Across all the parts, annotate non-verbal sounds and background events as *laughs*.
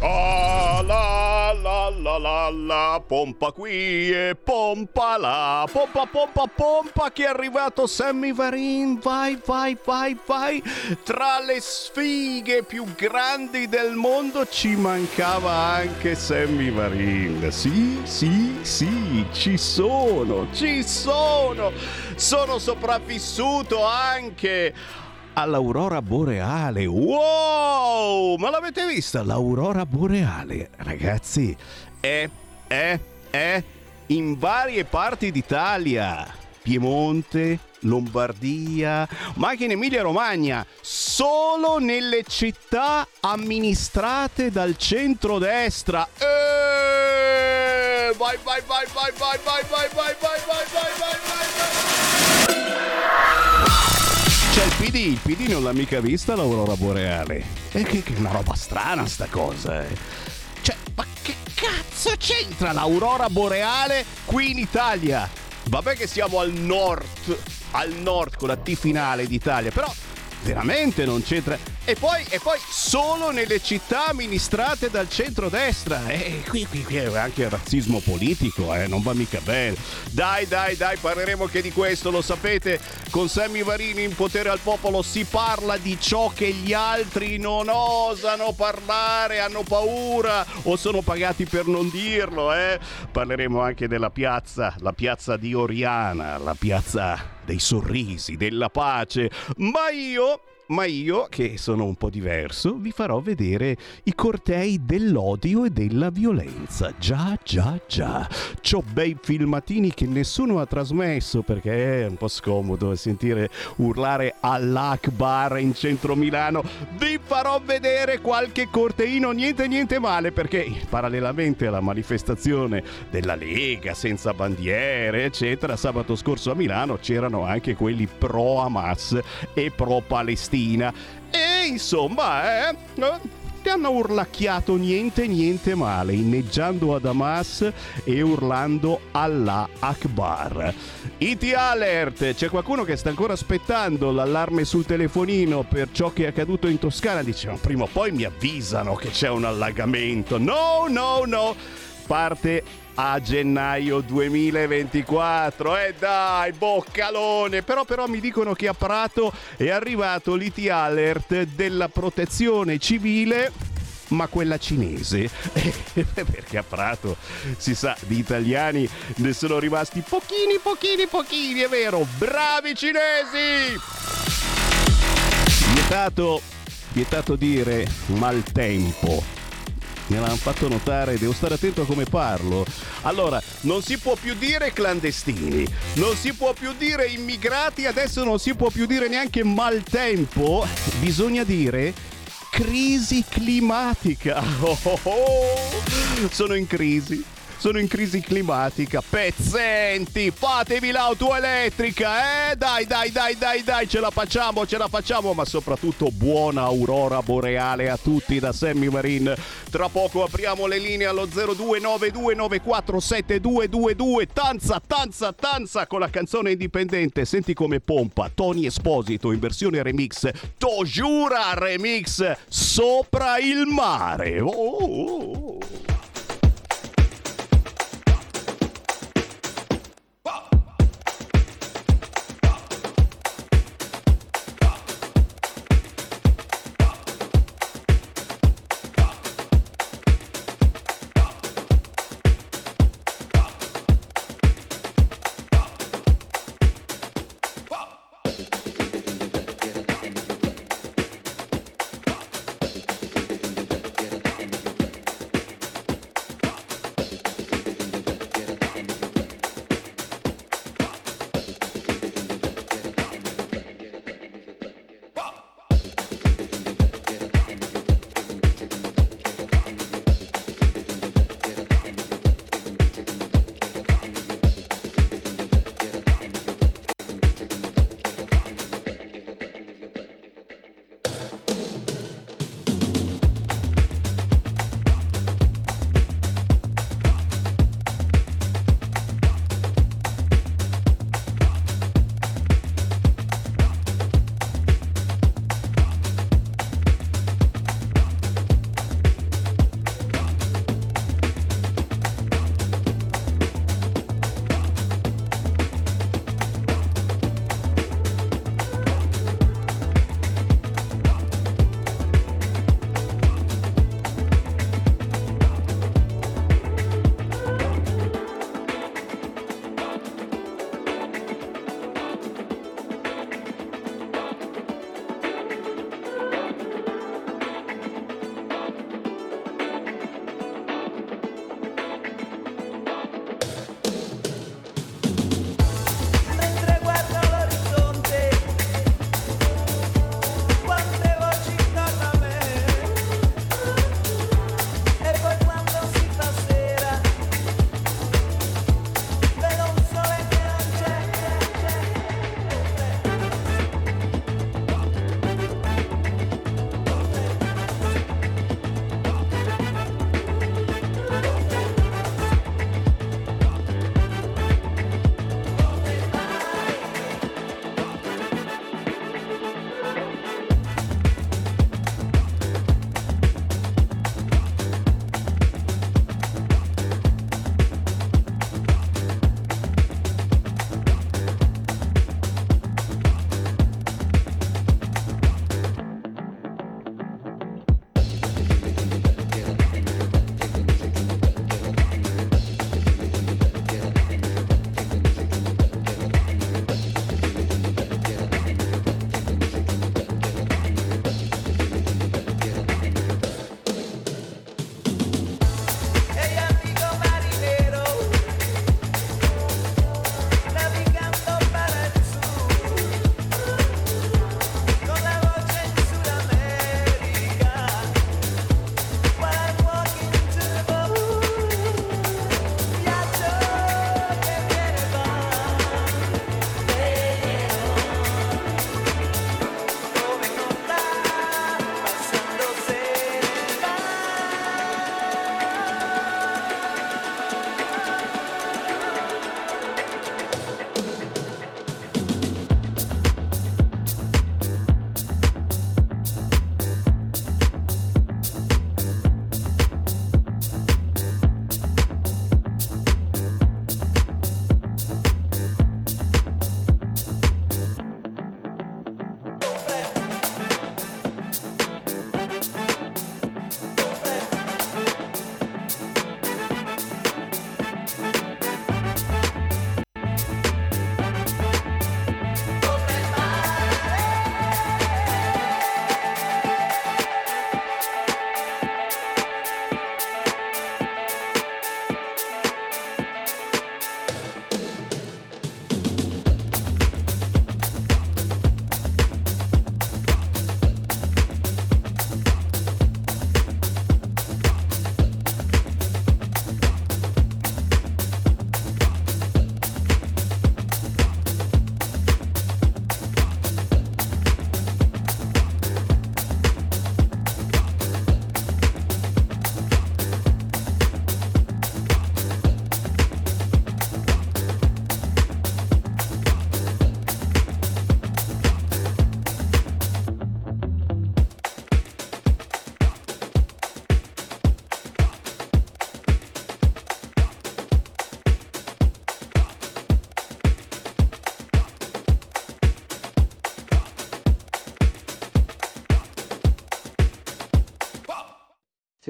Ah, la la la la la, pompa qui e pompa là, pompa pompa pompa che è arrivato? Sammy Varin, vai vai vai vai, tra le sfighe più grandi del mondo ci mancava anche Sammy Varin, sì sì sì, ci sono, ci sono, sono sopravvissuto anche all'aurora boreale. Wow! Ma l'avete vista l'aurora boreale? Ragazzi, è, è, è in varie parti d'Italia. Piemonte, Lombardia, ma anche in Emilia Romagna, solo nelle città amministrate dal centrodestra. Vai, vai, vai, vai, vai, vai, vai, vai, vai, vai, vai, vai, vai, il PD, non l'ha mica vista l'aurora boreale. E che, che una roba strana sta cosa, eh. Cioè, ma che cazzo c'entra l'aurora boreale qui in Italia? Vabbè che siamo al nord, al nord con la T finale d'Italia, però veramente non c'entra. E poi, e poi solo nelle città amministrate dal centrodestra. E qui, qui, qui è anche il razzismo politico, eh, non va mica bene. Dai, dai, dai, parleremo anche di questo, lo sapete. Con Sammy Varini in potere al popolo si parla di ciò che gli altri non osano parlare, hanno paura o sono pagati per non dirlo, eh. Parleremo anche della piazza, la piazza di Oriana, la piazza dei sorrisi, della pace. Ma io ma io, che sono un po' diverso, vi farò vedere i cortei dell'odio e della violenza. Già, già, già. C'ho bei filmatini che nessuno ha trasmesso perché è un po' scomodo sentire urlare all'Akbar in centro Milano. Vi farò vedere qualche corteino, niente niente male, perché parallelamente alla manifestazione della Lega senza bandiere, eccetera, sabato scorso a Milano c'erano anche quelli pro Hamas e pro Palestina Palestina. E insomma, eh, ti hanno urlacchiato niente niente male, inneggiando ad Hamas e urlando Allah Akbar. IT Alert, c'è qualcuno che sta ancora aspettando l'allarme sul telefonino per ciò che è accaduto in Toscana? Dice, prima o poi mi avvisano che c'è un allagamento. No, no, no. Parte a gennaio 2024. E eh dai, boccalone! Però, però mi dicono che a Prato è arrivato l'IT alert della protezione civile ma quella cinese. *laughs* Perché a Prato si sa di italiani ne sono rimasti pochini, pochini, pochini, è vero. Bravi cinesi! Vietato, vietato dire maltempo me l'hanno fatto notare, devo stare attento a come parlo. Allora, non si può più dire clandestini, non si può più dire immigrati, adesso non si può più dire neanche maltempo, bisogna dire crisi climatica. *laughs* Oh, oh, oh. Sono in crisi sono in crisi climatica. Pezzenti, fatevi l'auto elettrica, eh? Dai, dai, dai, dai, dai, ce la facciamo, ce la facciamo, ma soprattutto buona aurora boreale a tutti da Sammy Marin. Tra poco apriamo le linee allo 0292947222. Tanza, tanza, tanza con la canzone indipendente. Senti come pompa Tony Esposito in versione remix. Tojura remix sopra il mare. Oh, oh, oh.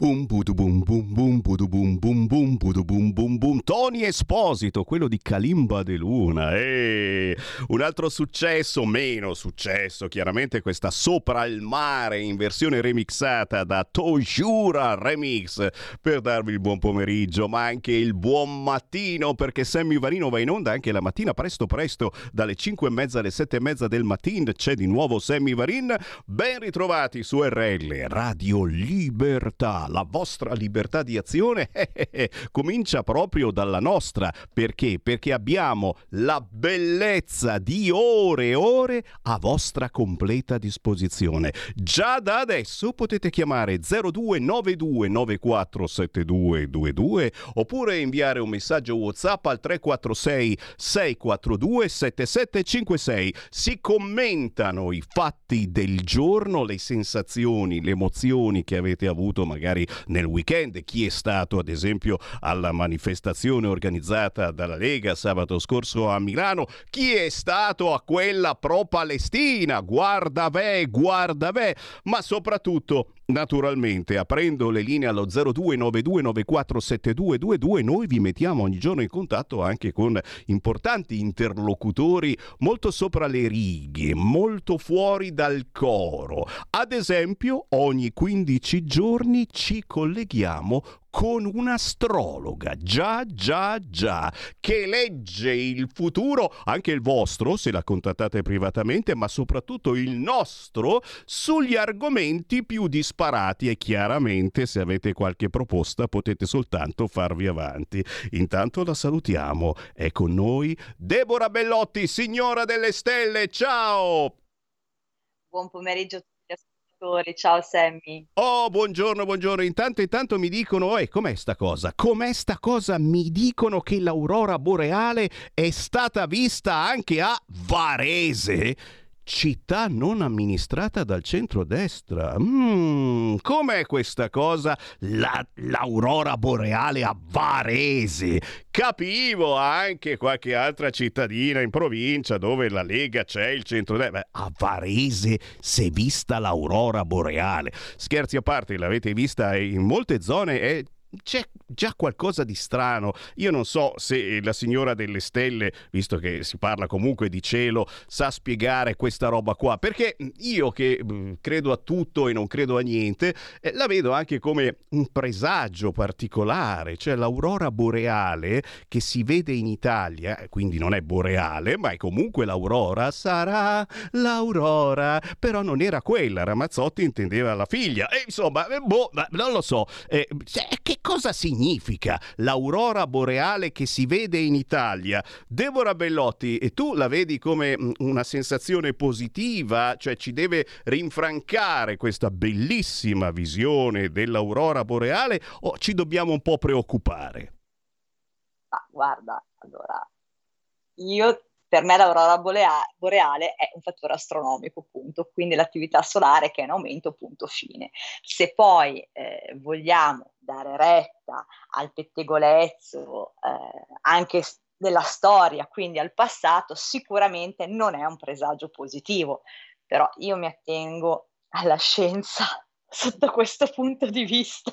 Boom, budu, boom, boom, boom, budu, boom, boom, boom, budu, boom, boom, boom. Tony Esposito, quello di Kalimba de Luna. E un altro successo, meno successo, chiaramente questa Sopra il mare in versione remixata da Tojura Remix per darvi il buon pomeriggio, ma anche il buon mattino perché Sammy Varino va in onda anche la mattina presto presto dalle 5 e mezza alle 7 e mezza del mattino. C'è di nuovo Sammy Varin. Ben ritrovati su RL Radio Libertà la vostra libertà di azione *laughs* eh, eh, eh, comincia proprio dalla nostra. Perché? Perché abbiamo la bellezza di ore e ore a vostra completa disposizione. Già da adesso potete chiamare 0292947222 oppure inviare un messaggio WhatsApp al 346 642 7756. Si commentano i fatti del giorno, le sensazioni, le emozioni che avete avuto magari nel weekend, chi è stato ad esempio alla manifestazione organizzata dalla Lega sabato scorso a Milano, chi è stato a quella pro-Palestina, guarda ve, guarda ve, ma soprattutto Naturalmente, aprendo le linee allo 0292947222, noi vi mettiamo ogni giorno in contatto anche con importanti interlocutori molto sopra le righe, molto fuori dal coro. Ad esempio, ogni 15 giorni ci colleghiamo con un'astrologa, già, già, già, che legge il futuro, anche il vostro, se la contattate privatamente, ma soprattutto il nostro, sugli argomenti più disparati. E chiaramente se avete qualche proposta potete soltanto farvi avanti. Intanto la salutiamo, è con noi Deborah Bellotti, signora delle stelle, ciao! Buon pomeriggio a tutti ascoltatori. Ciao Sammy. Oh, buongiorno, buongiorno. Intanto, intanto mi dicono, eh, com'è sta cosa? Com'è sta cosa? Mi dicono che l'aurora boreale è stata vista anche a Varese città non amministrata dal centrodestra. Mm, com'è questa cosa? La, l'aurora boreale a Varese. Capivo anche qualche altra cittadina in provincia dove la Lega c'è, il centrodestra. A Varese si è vista l'aurora boreale. Scherzi a parte, l'avete vista in molte zone e c'è già qualcosa di strano. Io non so se la signora delle stelle, visto che si parla comunque di cielo, sa spiegare questa roba qua, perché io che mm, credo a tutto e non credo a niente, eh, la vedo anche come un presagio particolare, cioè l'aurora boreale che si vede in Italia, quindi non è boreale, ma è comunque l'aurora, sarà l'aurora, però non era quella, Ramazzotti intendeva la figlia, e insomma, eh, boh, non lo so, eh, che cosa significa l'aurora boreale che si vede in Italia? Deborah Bellotti, e tu la vedi come mm, una sensazione positiva, cioè ci deve rinfrancare questa bellissima visione dell'aurora boreale o ci dobbiamo un po' preoccupare? Ah, guarda, allora, io per me l'aurora boreale è un fattore astronomico, punto, quindi l'attività solare che è in aumento, punto fine. Se poi eh, vogliamo dare retta al pettegolezzo eh, anche della storia, quindi al passato, sicuramente non è un presagio positivo, però io mi attengo alla scienza *laughs* sotto questo punto di vista.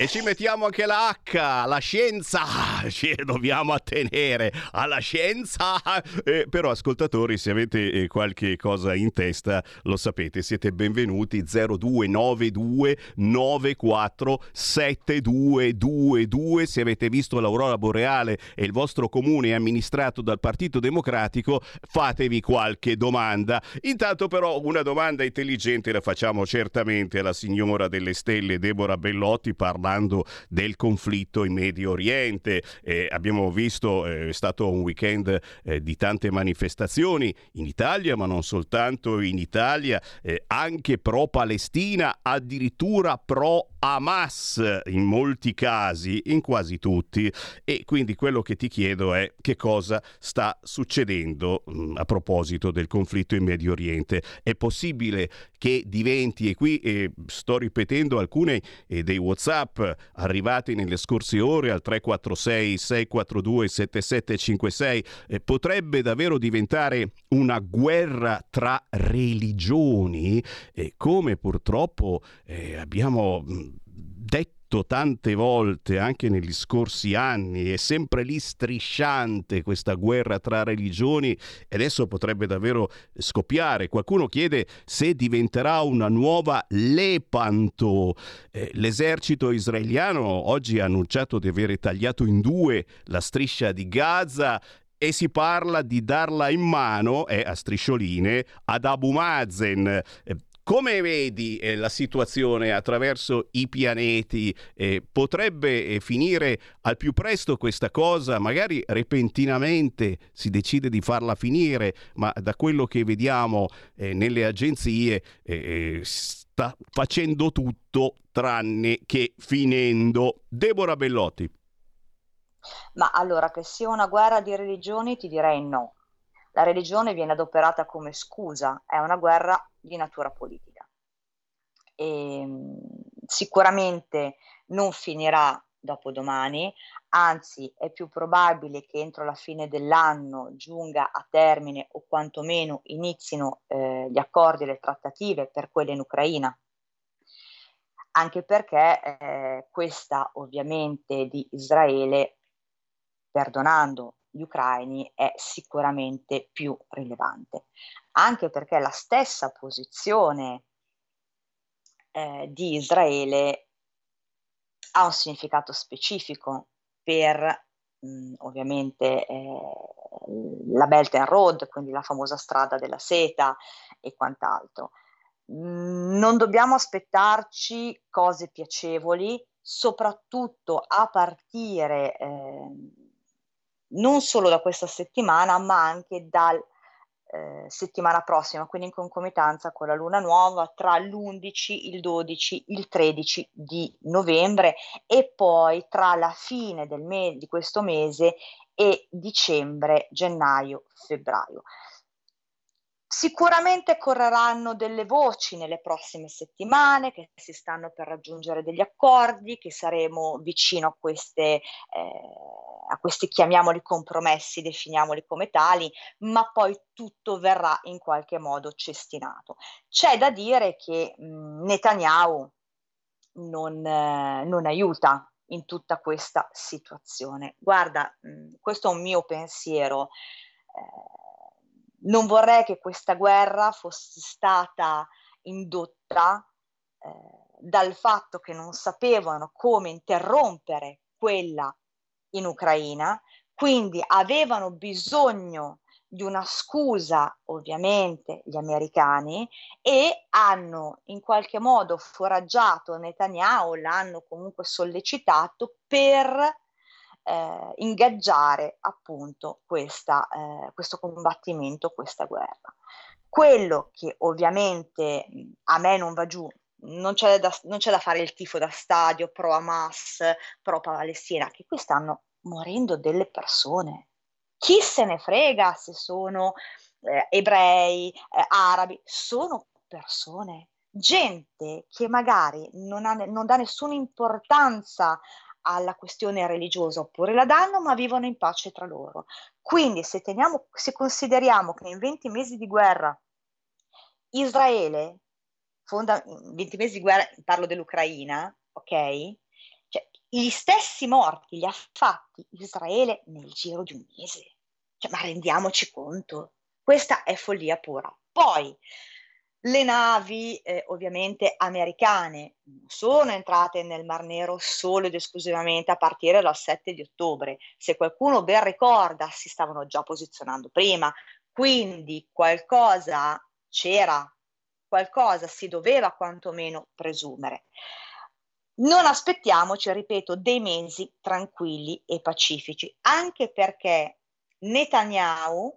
E ci mettiamo anche la H, la scienza, *laughs* ci dobbiamo attenere alla scienza. Eh, però ascoltatori, se avete eh, qualche cosa in testa, lo sapete, siete benvenuti 0292 94 7222. Se avete visto l'aurora boreale e il vostro comune è amministrato dal Partito Democratico, fatevi qualche domanda. Intanto però una domanda intelligente la facciamo certamente alla signora delle stelle Deborah Bellotti parlando del conflitto in Medio Oriente. Eh, abbiamo visto, eh, è stato un weekend eh, di tante manifestazioni in Italia, ma non soltanto in Italia, eh, anche pro-Palestina, addirittura pro Hamas in molti casi, in quasi tutti, e quindi quello che ti chiedo è che cosa sta succedendo mm, a proposito del conflitto in Medio Oriente. È possibile che diventi, e qui eh, sto ripetendo alcune eh, dei WhatsApp arrivati nelle scorse ore al 346 642 7756, eh, potrebbe davvero diventare una guerra tra religioni, come purtroppo eh, abbiamo mm, detto tante volte anche negli scorsi anni, è sempre lì strisciante questa guerra tra religioni e adesso potrebbe davvero scoppiare. Qualcuno chiede se diventerà una nuova Lepanto. Eh, l'esercito israeliano oggi ha annunciato di aver tagliato in due la striscia di Gaza e si parla di darla in mano, eh, a striscioline, ad Abu Mazen. Eh, come vedi eh, la situazione attraverso i pianeti? Eh, potrebbe eh, finire al più presto questa cosa? Magari repentinamente si decide di farla finire, ma da quello che vediamo eh, nelle agenzie eh, sta facendo tutto tranne che finendo. Deborah Bellotti. Ma allora, che sia una guerra di religioni, ti direi no. La religione viene adoperata come scusa, è una guerra di natura politica. E, ehm, sicuramente non finirà dopo domani, anzi è più probabile che entro la fine dell'anno giunga a termine o quantomeno inizino eh, gli accordi e le trattative per quelle in Ucraina. Anche perché eh, questa ovviamente di Israele, perdonando gli ucraini è sicuramente più rilevante, anche perché la stessa posizione eh, di Israele ha un significato specifico per mh, ovviamente eh, la Belt and Road, quindi la famosa strada della seta e quant'altro. non dobbiamo aspettarci cose piacevoli, soprattutto a partire eh, non solo da questa settimana, ma anche dalla eh, settimana prossima, quindi in concomitanza con la luna nuova tra l'11, il 12, il 13 di novembre e poi tra la fine del me- di questo mese e dicembre, gennaio, febbraio. Sicuramente correranno delle voci nelle prossime settimane che si stanno per raggiungere degli accordi, che saremo vicino a, queste, eh, a questi, chiamiamoli compromessi, definiamoli come tali, ma poi tutto verrà in qualche modo cestinato. C'è da dire che mh, Netanyahu non, eh, non aiuta in tutta questa situazione. Guarda, mh, questo è un mio pensiero. Eh, non vorrei che questa guerra fosse stata indotta eh, dal fatto che non sapevano come interrompere quella in Ucraina, quindi avevano bisogno di una scusa, ovviamente, gli americani, e hanno in qualche modo foraggiato Netanyahu, l'hanno comunque sollecitato per eh, ingaggiare appunto questa, eh, questo combattimento, questa guerra. Quello che ovviamente a me non va giù, non c'è, da, non c'è da fare il tifo da stadio pro Hamas, pro Palestina, che qui stanno morendo delle persone. Chi se ne frega se sono eh, ebrei, eh, arabi, sono persone gente che magari non, ha, non dà nessuna importanza alla questione religiosa oppure la danno, ma vivono in pace tra loro. Quindi se, teniamo, se consideriamo che in 20 mesi di guerra Israele, fonda, 20 mesi di guerra, parlo dell'Ucraina, ok? Cioè, gli stessi morti li ha fatti Israele nel giro di un mese. Cioè, ma rendiamoci conto, questa è follia pura. Poi, le navi eh, ovviamente americane sono entrate nel Mar Nero solo ed esclusivamente a partire dal 7 di ottobre. Se qualcuno ben ricorda, si stavano già posizionando prima, quindi qualcosa c'era, qualcosa si doveva quantomeno presumere. Non aspettiamoci, ripeto, dei mesi tranquilli e pacifici, anche perché Netanyahu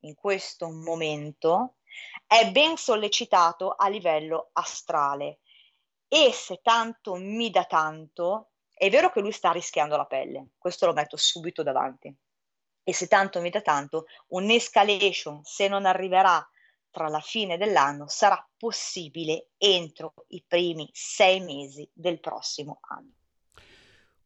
in questo momento è ben sollecitato a livello astrale e se tanto mi dà tanto, è vero che lui sta rischiando la pelle, questo lo metto subito davanti. E se tanto mi dà tanto, un'escalation, se non arriverà tra la fine dell'anno, sarà possibile entro i primi sei mesi del prossimo anno.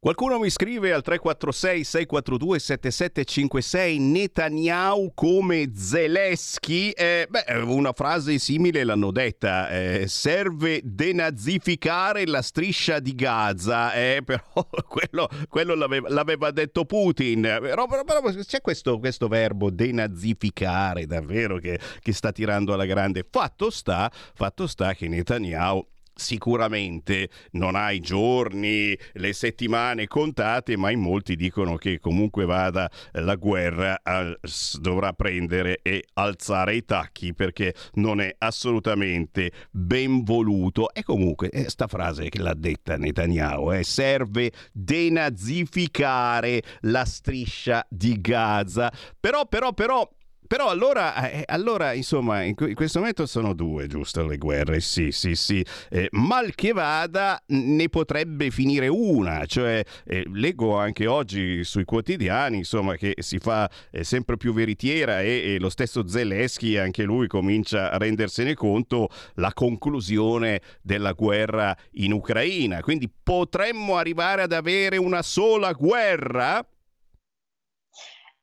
Qualcuno mi scrive al 346 642 7756 Netanyahu come Zelensky. Eh, beh, una frase simile l'hanno detta. Eh, serve denazificare la striscia di Gaza. Eh, *laughs* però quello, quello l'aveva, l'aveva, detto Putin. Però, però, però c'è questo, questo, verbo denazificare davvero che, che sta tirando alla grande. Fatto sta, fatto sta che Netanyahu Sicuramente non ha i giorni, le settimane contate, ma in molti dicono che comunque vada la guerra dovrà prendere e alzare i tacchi perché non è assolutamente ben voluto. E comunque, eh, sta frase che l'ha detta Netanyahu, eh, serve denazificare la striscia di Gaza. Però, però, però, però allora, eh, allora insomma, in, in, questo momento sono due, giusto, le guerre, sì, sì, sì. Eh, mal che vada, ne potrebbe finire una, cioè eh, leggo anche oggi sui quotidiani, insomma, che si fa eh, sempre più veritiera e, e, lo stesso Zelensky, anche lui comincia a rendersene conto, la conclusione della guerra in Ucraina. Quindi potremmo arrivare ad avere una sola guerra?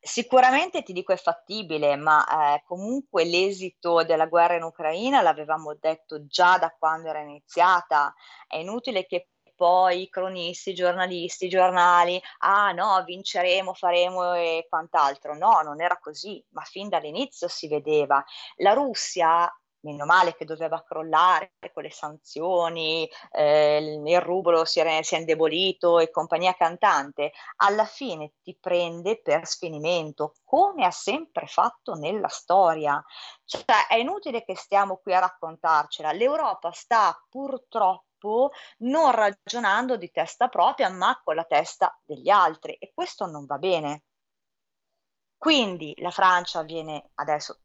Sicuramente ti dico è fattibile, ma eh, comunque l'esito della guerra in Ucraina l'avevamo detto già da quando era iniziata. È inutile che poi i cronisti, i giornalisti, i giornali, ah no, vinceremo, faremo e quant'altro. No, non era così, ma fin dall'inizio si vedeva. La Russia meno male che doveva crollare con le sanzioni, eh, il rublo si è, si è, indebolito e compagnia cantante, alla fine ti prende per sfinimento, come ha sempre fatto nella storia. Cioè, è inutile che stiamo qui a raccontarcela, l'Europa sta purtroppo non ragionando di testa propria, ma con la testa degli altri e questo non va bene. Quindi la Francia viene adesso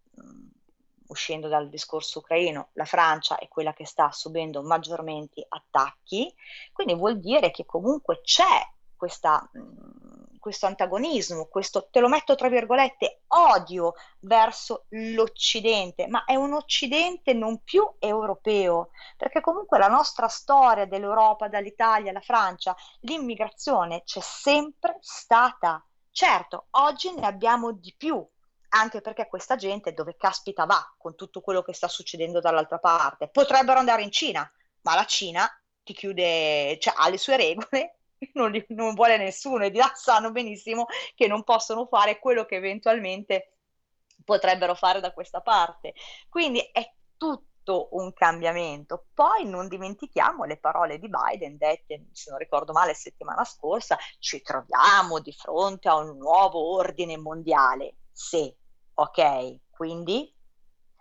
uscendo dal discorso ucraino, la Francia è quella che sta subendo maggiormente attacchi, quindi vuol dire che comunque c'è questa, mh, questo antagonismo, questo, te lo metto tra virgolette, odio verso l'Occidente, ma è un Occidente non più europeo, perché comunque la nostra storia dell'Europa, dall'Italia alla Francia, l'immigrazione c'è sempre stata. Certo, oggi ne abbiamo di più, anche perché questa gente dove caspita va con tutto quello che sta succedendo dall'altra parte? Potrebbero andare in Cina, ma la Cina ti chiude, cioè ha le sue regole, *laughs* non, li, non vuole nessuno e di là sanno benissimo che non possono fare quello che eventualmente potrebbero fare da questa parte. Quindi è tutto un cambiamento. Poi non dimentichiamo le parole di Biden dette, se non ricordo male, settimana scorsa, ci troviamo di fronte a un nuovo ordine mondiale. Sì, ok, quindi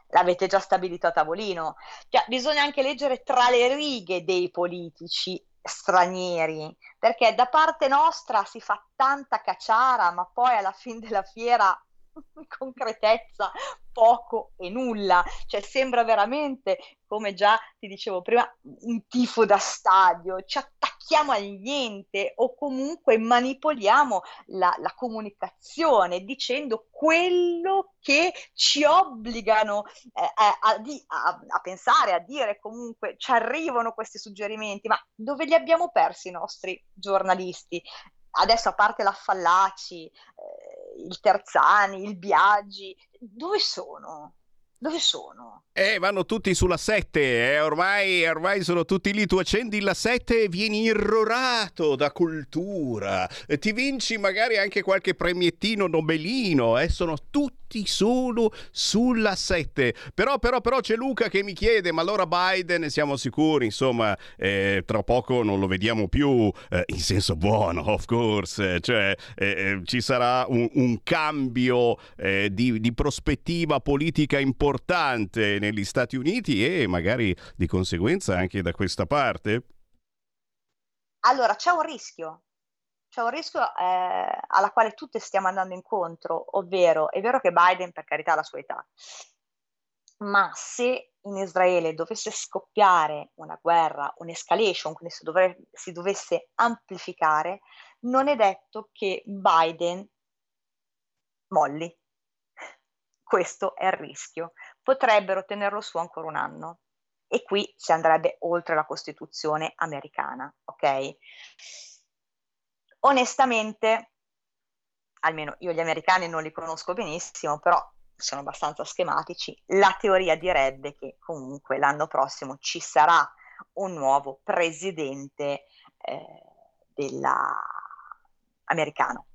l'avete già stabilito a tavolino. Cioè, bisogna anche leggere tra le righe dei politici stranieri, perché da parte nostra si fa tanta cacciara, ma poi alla fine della fiera *laughs* concretezza poco e nulla, cioè sembra veramente, come già ti dicevo prima, un tifo da stadio, ci attacchiamo al niente o comunque manipoliamo la, la comunicazione dicendo quello che ci obbligano eh, a, a, a, pensare, a dire comunque, ci arrivano questi suggerimenti, ma dove li abbiamo persi i nostri giornalisti? Adesso a parte la Fallaci, eh, il Terzani, il Biaggi, dove sono? Dove sono? Eh, vanno tutti sulla 7, eh, ormai, ormai, sono tutti lì. Tu accendi la 7 e vieni irrorato da cultura. Ti vinci magari anche qualche premiettino nobelino, eh, sono tutti solo sulla 7. Però, però, però c'è Luca che mi chiede, ma allora Biden siamo sicuri, insomma, eh, tra poco non lo vediamo più, eh, in senso buono, of course, cioè eh, eh, ci sarà un, un cambio di, di prospettiva politica importante negli Stati Uniti e magari di conseguenza anche da questa parte? Allora, c'è un rischio, c'è un rischio eh, alla quale tutti stiamo andando incontro, ovvero è vero che Biden, per carità, ha la sua età, ma se in Israele dovesse scoppiare una guerra, un'escalation, quindi si, dovre- si dovesse amplificare, non è detto che Biden molli. Questo è il rischio. Potrebbero tenerlo su ancora un anno e qui si andrebbe oltre la Costituzione americana, ok? Onestamente, almeno io gli americani non li conosco benissimo, però sono abbastanza schematici, la teoria direbbe che comunque l'anno prossimo ci sarà un nuovo presidente eh, della... americano.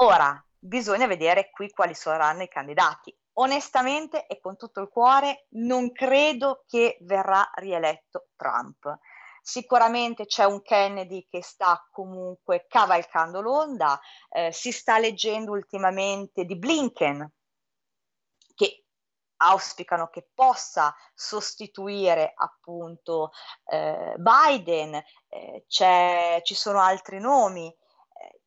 Ora, bisogna vedere qui quali saranno i candidati. Onestamente e con tutto il cuore non credo che verrà rieletto Trump. Sicuramente c'è un Kennedy che sta comunque cavalcando l'onda, eh, si sta leggendo ultimamente di Blinken, che auspicano che possa sostituire appunto eh, Biden, eh, ci sono altri nomi. Eh,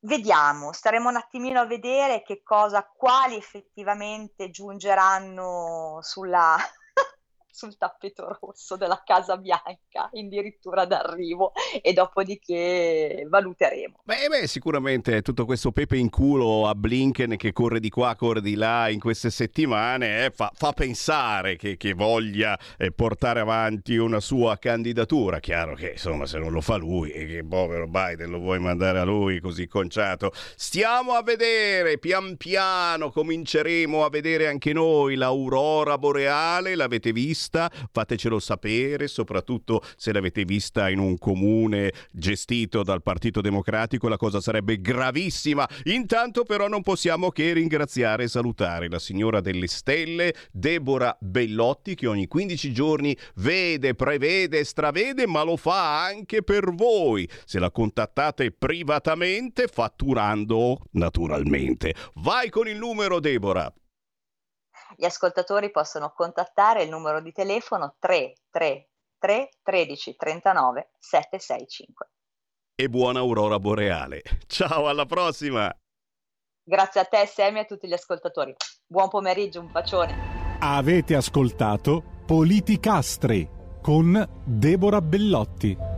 vediamo, staremo un attimino a vedere che cosa, quali effettivamente giungeranno sulla, sul tappeto rosso della Casa Bianca, addirittura d'arrivo, e dopodiché valuteremo. Beh, beh, sicuramente tutto questo pepe in culo a Blinken che corre di qua, corre di là in queste settimane eh, fa, fa, pensare che, che voglia eh, portare avanti una sua candidatura. Chiaro che insomma se non lo fa lui e che povero Biden lo vuoi mandare a lui così conciato. Stiamo a vedere, pian piano cominceremo a vedere anche noi l'aurora boreale, l'avete vista? Vista, fatecelo sapere, soprattutto se l'avete vista in un comune gestito dal Partito Democratico, la cosa sarebbe gravissima. Intanto però non possiamo che ringraziare e salutare la signora delle stelle, Deborah Bellotti, che ogni 15 giorni vede, prevede, stravede, ma lo fa anche per voi. Se la contattate privatamente, fatturando naturalmente. Vai con il numero, Deborah. Gli ascoltatori possono contattare il numero di telefono 333 13 39 765. E buona aurora boreale. Ciao, alla prossima! Grazie a te, Semi, e a tutti gli ascoltatori. Buon pomeriggio, un bacione. Avete ascoltato Politicastri con Deborah Bellotti.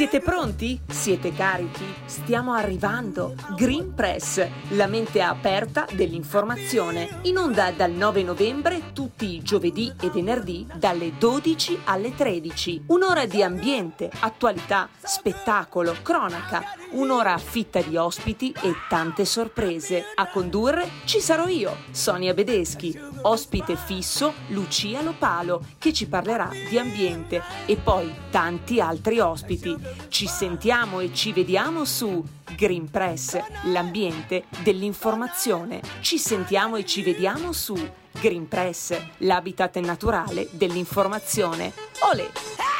Siete pronti? Siete carichi? Stiamo arrivando. Green Press, la mente aperta dell'informazione. In onda dal 9 novembre tutti i giovedì e venerdì dalle 12 alle 13. Un'ora di ambiente, attualità, spettacolo, cronaca. Un'ora fitta di ospiti e tante sorprese. A condurre ci sarò io, Sonia Bedeschi. Ospite fisso Lucia Lopalo, che ci parlerà di ambiente. E poi tanti altri ospiti. Ci sentiamo e ci vediamo su Green Press, l'ambiente dell'informazione. Ci sentiamo e ci vediamo su Green Press, l'habitat naturale dell'informazione. Olè!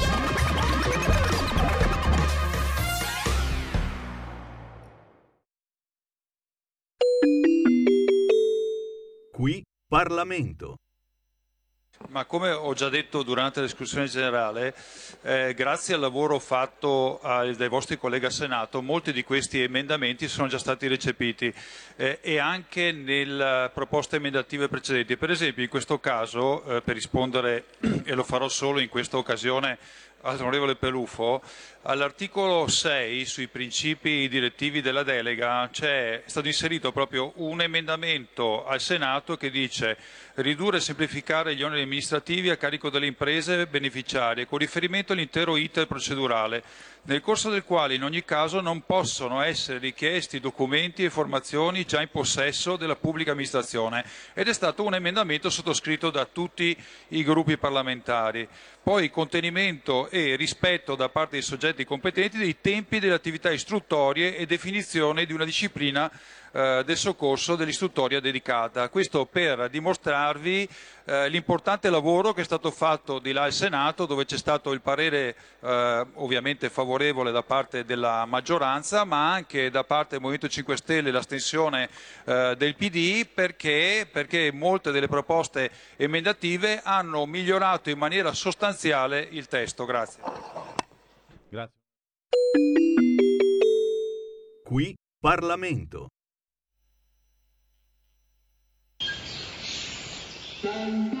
Parlamento. Ma come ho già detto durante la discussione generale, eh, grazie al lavoro fatto eh, dai vostri colleghi al Senato, molti di questi emendamenti sono già stati recepiti eh, e anche nelle proposte emendative precedenti. Per esempio, in questo caso, eh, per rispondere, *clears throat* e lo farò solo in questa occasione, all'onorevole Peluffo, all'articolo 6 sui principi direttivi della delega c'è stato inserito proprio un emendamento al Senato che dice ridurre e semplificare gli oneri amministrativi a carico delle imprese beneficiarie con riferimento all'intero iter procedurale, nel corso del quale in ogni caso non possono essere richiesti documenti e informazioni già in possesso della pubblica amministrazione ed è stato un emendamento sottoscritto da tutti i gruppi parlamentari. Poi contenimento e rispetto da parte dei soggetti competenti dei tempi delle attività istruttorie e definizione di una disciplina eh, del soccorso dell'istruttoria dedicata. Questo per dimostrarvi eh, l'importante lavoro che è stato fatto di là al Senato, dove c'è stato il parere eh, ovviamente favorevole da parte della maggioranza, ma anche da parte del Movimento 5 Stelle l'astensione eh, del PD, perché, perché molte delle proposte emendative hanno migliorato in maniera sostanziale il testo. Grazie. Grazie. Qui Parlamento. Música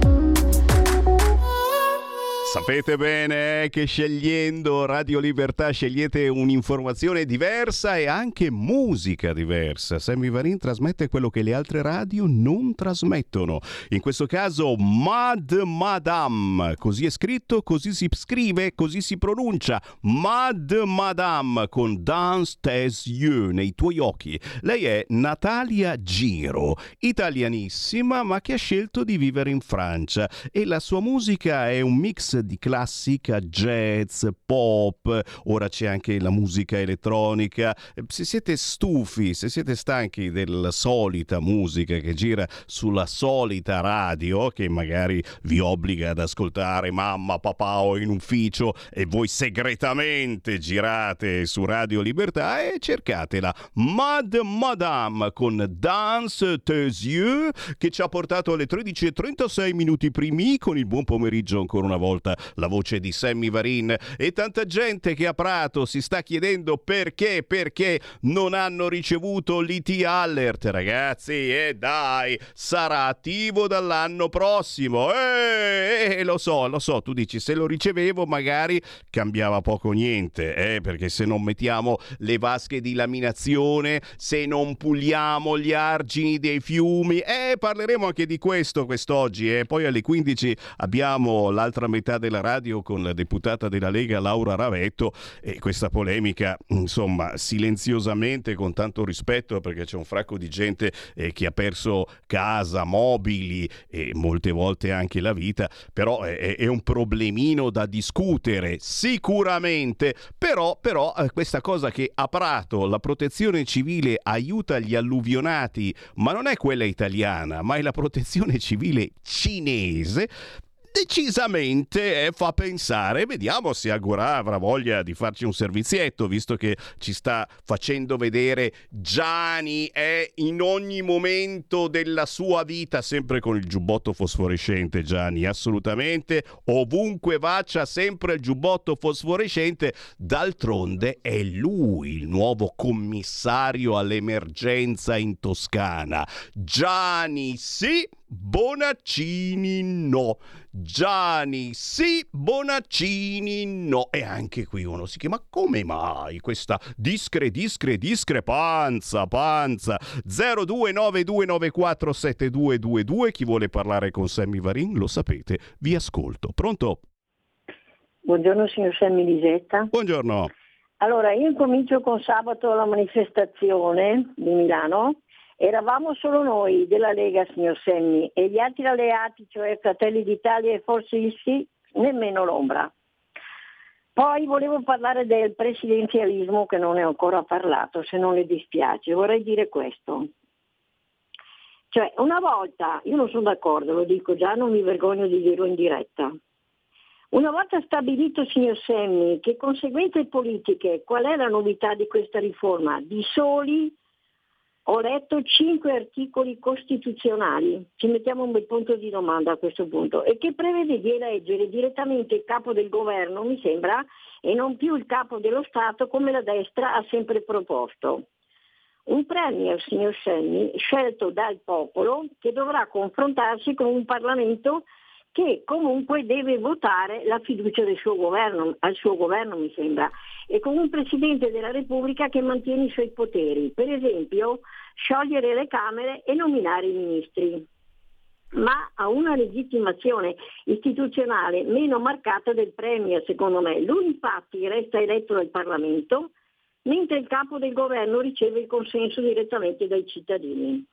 Sapete bene che scegliendo Radio Libertà scegliete un'informazione diversa e anche musica diversa. Sammy Varin trasmette quello che le altre radio non trasmettono. In questo caso Mad Madame, così è scritto, così si scrive, così si pronuncia. Mad Madame con Dans tes yeux, nei tuoi occhi. Lei è Natalia Giro, italianissima ma che ha scelto di vivere in Francia e la sua musica è un mix di classica, jazz, pop, ora c'è anche la musica elettronica. Se siete stufi, se siete stanchi della solita musica che gira sulla solita radio, che magari vi obbliga ad ascoltare mamma, papà o in ufficio e voi segretamente girate su Radio Libertà e cercatela. Mad Madame con Dance tes yeux che ci ha portato alle 13.36 minuti primi con il buon pomeriggio ancora una volta la voce di Sammy Varin e tanta gente che a Prato si sta chiedendo perché, perché non hanno ricevuto l'IT alert, ragazzi, e dai, sarà attivo dall'anno prossimo. Eh, eh, lo so, lo so, tu dici se lo ricevevo magari cambiava poco niente, eh, perché se non mettiamo le vasche di laminazione, se non puliamo gli argini dei fiumi, eh, parleremo anche di questo quest'oggi, eh. poi alle 15 abbiamo l'altra metà della radio con la deputata della Lega Laura Ravetto e questa polemica, insomma, silenziosamente, con tanto rispetto, perché c'è un fracco di gente eh, che ha perso casa, mobili e molte volte anche la vita, però è, è un problemino da discutere, sicuramente, però, però eh, questa cosa che a Prato la protezione civile aiuta gli alluvionati, ma non è quella italiana, ma è la protezione civile cinese, decisamente eh, fa pensare, vediamo se Agora avrà voglia di farci un servizietto, visto che ci sta facendo vedere Gianni è in ogni momento della sua vita, sempre con il giubbotto fosforescente Gianni, assolutamente, ovunque va c'ha sempre il giubbotto fosforescente, d'altronde è lui il nuovo commissario all'emergenza in Toscana. Gianni sì, Bonaccini no. Gianni sì, Bonaccini no. E anche qui uno si chiede, ma come mai questa discre, discre, discrepanza, panza? 0292947222, chi vuole parlare con Sammy Varin lo sapete, vi ascolto. Pronto? Buongiorno signor Sammy Lisetta. Buongiorno. Allora, io comincio con sabato la manifestazione di Milano. Eravamo solo noi della Lega, signor Semmi, e gli altri alleati, cioè Fratelli d'Italia e forse il sì, nemmeno l'ombra. Poi volevo parlare del presidenzialismo che non ne ho ancora parlato, se non le dispiace. Vorrei dire questo. Cioè, una volta, io non sono d'accordo, lo dico già, non mi vergogno di dirlo in diretta. Una volta stabilito, signor Semmi, che conseguenze politiche, qual è la novità di questa riforma? Di soli ho letto cinque articoli costituzionali, ci mettiamo un bel punto di domanda a questo punto, e che prevede di eleggere direttamente il capo del governo, mi sembra, e non più il capo dello Stato come la destra ha sempre proposto. Un premier, signor Senni, scelto dal popolo, che dovrà confrontarsi con un Parlamento che comunque deve votare la fiducia del suo governo, al suo governo mi sembra, e con un Presidente della Repubblica che mantiene i suoi poteri, per esempio sciogliere le Camere e nominare i ministri ma ha una legittimazione istituzionale meno marcata del Premier, secondo me. Lui infatti resta eletto dal Parlamento, mentre il capo del governo riceve il consenso direttamente dai cittadini.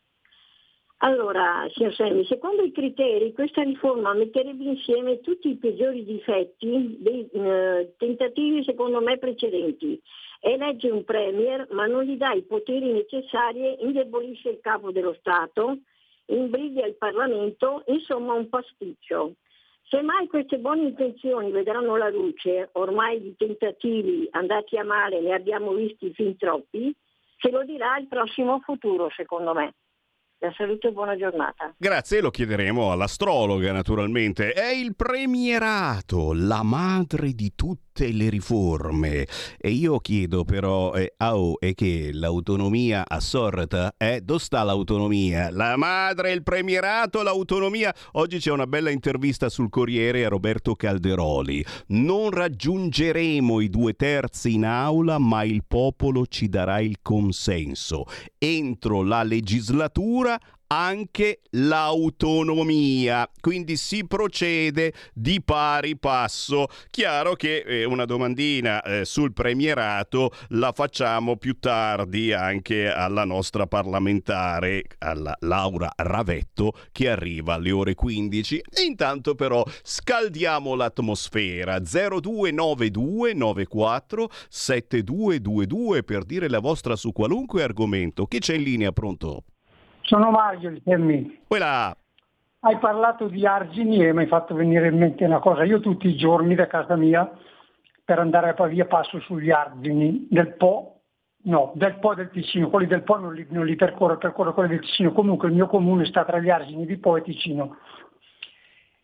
Allora, signor Semmi, secondo i criteri questa riforma metterebbe insieme tutti i peggiori difetti dei eh, tentativi, secondo me, precedenti. Elegge un Premier, ma non gli dà i poteri necessari, indebolisce il capo dello Stato, imbriglia il Parlamento, insomma un pasticcio. Se mai queste buone intenzioni vedranno la luce, ormai di tentativi andati a male ne abbiamo visti fin troppi, ce lo dirà il prossimo futuro, secondo me. La saluto e buona giornata. Grazie, lo chiederemo all'astrologa naturalmente. È il premierato, la madre di tutte tutte le riforme. E io chiedo però, eh, oh, è che l'autonomia assorta? Eh? Dove sta l'autonomia? La madre, il premierato, l'autonomia? Oggi c'è una bella intervista sul Corriere a Roberto Calderoli. Non raggiungeremo i due terzi in aula, ma il popolo ci darà il consenso. Entro la legislatura anche l'autonomia, quindi si procede di pari passo. Chiaro che eh, una domandina eh, sul premierato la facciamo più tardi anche alla nostra parlamentare, alla Laura Ravetto, che arriva alle ore 15. E intanto però scaldiamo l'atmosfera 0292 94 7222 per dire la vostra su qualunque argomento. Chi c'è in linea pronto? Sono Mario di Termini. Quella. Hai parlato di argini e mi hai fatto venire in mente una cosa. Io tutti i giorni da casa mia per andare a Pavia passo sugli argini del Po, no, del Po e del Ticino. Quelli del Po non li, non li percorro, percorro quelli del Ticino. Comunque il mio comune sta tra gli argini di Po e Ticino.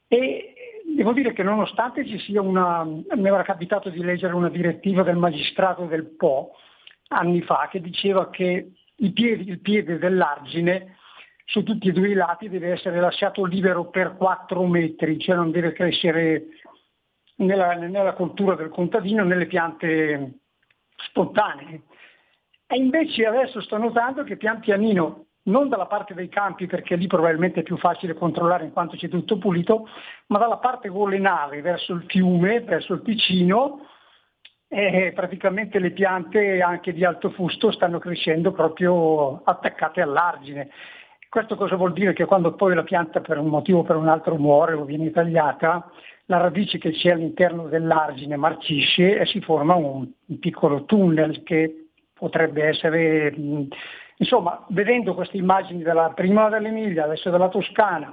E devo dire che nonostante ci sia una, mi era capitato di leggere una direttiva del magistrato del Po anni fa che diceva che il piede, il piede dell'argine su tutti e due i lati deve essere lasciato libero per 4 metri, cioè non deve crescere nella, nella coltura del contadino nelle piante spontanee. E invece adesso sto notando che pian pianino, non dalla parte dei campi perché lì probabilmente è più facile controllare in quanto c'è tutto pulito, ma dalla parte golenale verso il fiume, verso il Ticino, e praticamente le piante anche di alto fusto stanno crescendo proprio attaccate all'argine. Questo cosa vuol dire? Che quando poi la pianta per un motivo o per un altro muore o viene tagliata, la radice che c'è all'interno dell'argine marcisce e si forma un, un piccolo tunnel che potrebbe essere, insomma, vedendo queste immagini della, prima dell'Emilia, adesso della Toscana,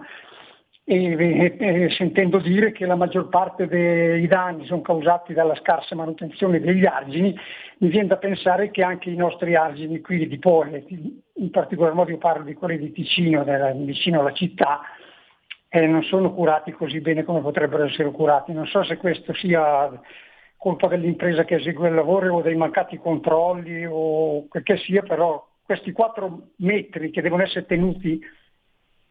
e, e, e, sentendo dire che la maggior parte dei danni sono causati dalla scarsa manutenzione degli argini, mi viene da pensare che anche i nostri argini qui di Pole, in particolar modo io parlo di quelli di Ticino, della, vicino alla città, eh, non sono curati così bene come potrebbero essere curati. Non so se questo sia colpa dell'impresa che esegue il lavoro o dei mancati controlli o quel che sia, però questi quattro metri che devono essere tenuti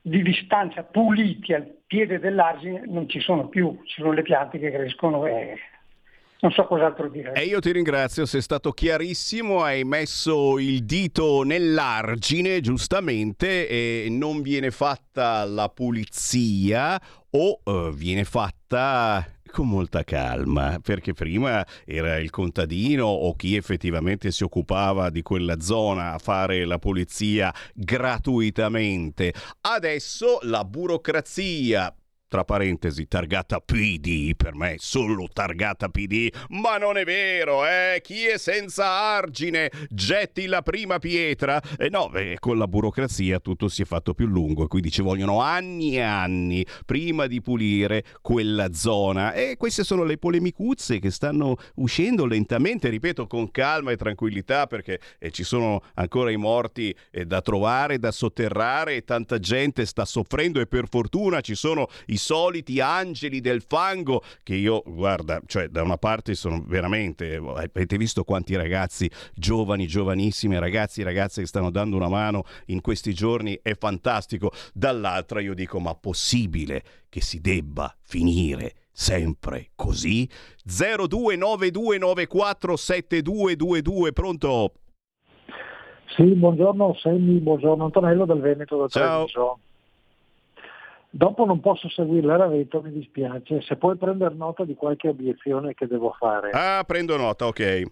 di distanza puliti al piede dell'argine non ci sono più, ci sono le piante che crescono e non so cos'altro dire. E io ti ringrazio, sei stato chiarissimo, hai messo il dito nell'argine giustamente e non viene fatta la pulizia o uh, viene fatta con molta calma, perché prima era il contadino o chi effettivamente si occupava di quella zona a fare la pulizia gratuitamente. Adesso la burocrazia tra parentesi, targata PD, per me solo targata PD, ma non è vero, eh? Chi è senza argine getti la prima pietra? E eh no, beh, con la burocrazia tutto si è fatto più lungo quindi ci vogliono anni e anni prima di pulire quella zona. E queste sono le polemicuzze che stanno uscendo lentamente, ripeto, con calma e tranquillità, perché eh, ci sono ancora i morti eh, da trovare, da sotterrare e tanta gente sta soffrendo e per fortuna ci sono i soliti angeli del fango che io, guarda, cioè da una parte sono veramente, avete visto quanti ragazzi giovani, giovanissimi, ragazzi e ragazze che stanno dando una mano in questi giorni, è fantastico. Dall'altra io dico, ma possibile che si debba finire sempre così? 0292947222, pronto? Sì, buongiorno Semmi, buongiorno Antonello del Veneto da Ciao. Treviso. Dopo non posso seguire l'Araveto, mi dispiace. Se puoi prendere nota di qualche obiezione che devo fare. Ah, prendo nota, ok.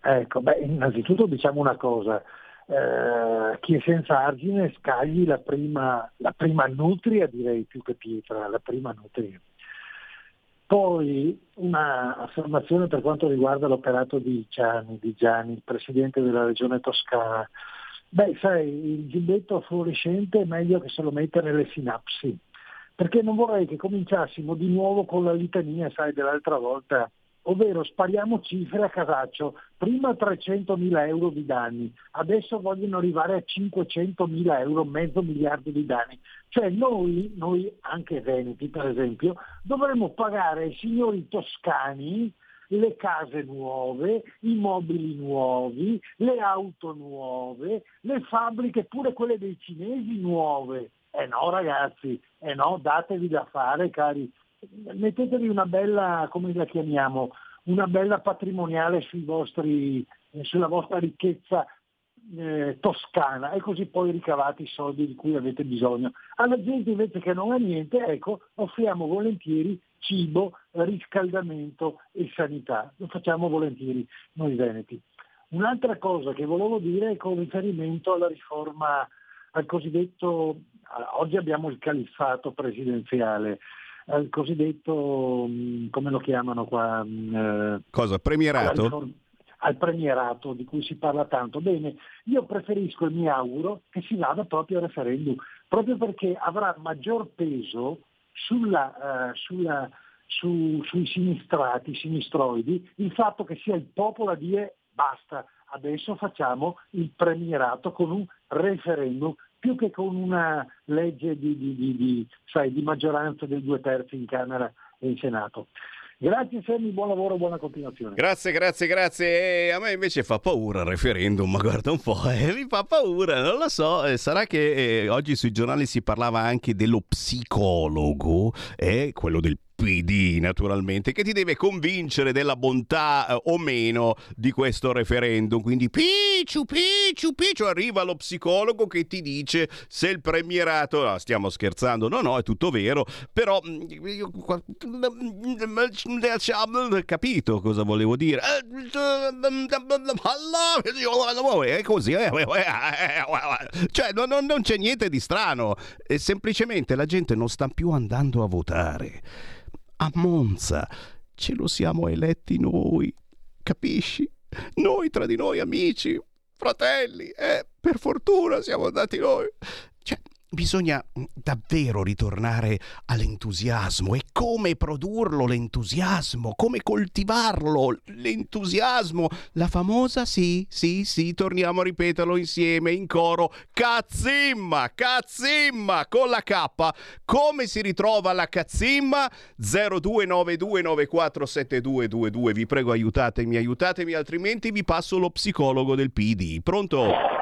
Ecco, beh, innanzitutto diciamo una cosa. Eh, chi è senza argine scagli la prima, la prima nutria, direi più che pietra, la prima nutria. Poi una affermazione per quanto riguarda l'operato di Gianni, di Gianni, il presidente della regione toscana. Beh, sai, il giubbetto fluorescente è meglio che se lo metta nelle sinapsi, perché non vorrei che cominciassimo di nuovo con la litania, sai, dell'altra volta, ovvero spariamo cifre a casaccio, prima 300.000 euro di danni, adesso vogliono arrivare a 500.000 euro, mezzo miliardo di danni. Cioè noi, noi anche veneti per esempio, dovremmo pagare ai signori toscani le case nuove, i mobili nuovi, le auto nuove, le fabbriche, pure quelle dei cinesi nuove. Eh no ragazzi, eh no, datevi da fare cari, mettetevi una bella, come la chiamiamo, una bella patrimoniale vostri, eh, sulla vostra ricchezza eh, toscana e così poi ricavate i soldi di cui avete bisogno. Alla gente invece che non ha niente, ecco, offriamo volentieri cibo, riscaldamento e sanità. Lo facciamo volentieri noi veneti. Un'altra cosa che volevo dire è con riferimento alla riforma, al cosiddetto, oggi abbiamo il califfato presidenziale, al cosiddetto, come lo chiamano qua? eh, Cosa? Premierato? riforma- al premierato di cui si parla tanto. Bene, io preferisco e mi auguro che si vada proprio al referendum, proprio perché avrà maggior peso sulla, eh, sulla- su- sui sinistrati, sinistroidi, il fatto che sia il popolo a dire basta, adesso facciamo il premierato con un referendum più che con una legge di, di- di- sai, di maggioranza dei due terzi in Camera e in Senato. Grazie Sammy, buon lavoro, buona continuazione. Grazie, grazie, grazie. A me invece fa paura il referendum, ma guarda un po', *laughs* eh, mi fa paura, non lo so. eh, sarà che eh, oggi sui giornali si parlava anche dello psicologo, eh, quello del PD naturalmente, che ti deve convincere della bontà eh, o meno di questo referendum. Quindi picciu, picciu, picciu, arriva lo psicologo che ti dice se il premierato... No, stiamo scherzando, no, no, è tutto vero, però... mm, io qua- Capito cosa volevo dire? È così, eh, cioè non, non- non c'è niente di strano, è semplicemente la gente non sta più andando a votare. A Monza ce lo siamo eletti noi, capisci? Noi tra di noi amici, fratelli, eh, per fortuna siamo andati noi. Cioè, bisogna davvero ritornare all'entusiasmo e come produrlo l'entusiasmo, come coltivarlo l'entusiasmo. La famosa sì, sì, sì, torniamo a ripeterlo insieme in coro. Cazzimma, cazzimma con la K. Come si ritrova la cazzimma? 0292947222. Vi prego aiutatemi, aiutatemi, altrimenti vi passo lo psicologo del PD. Pronto?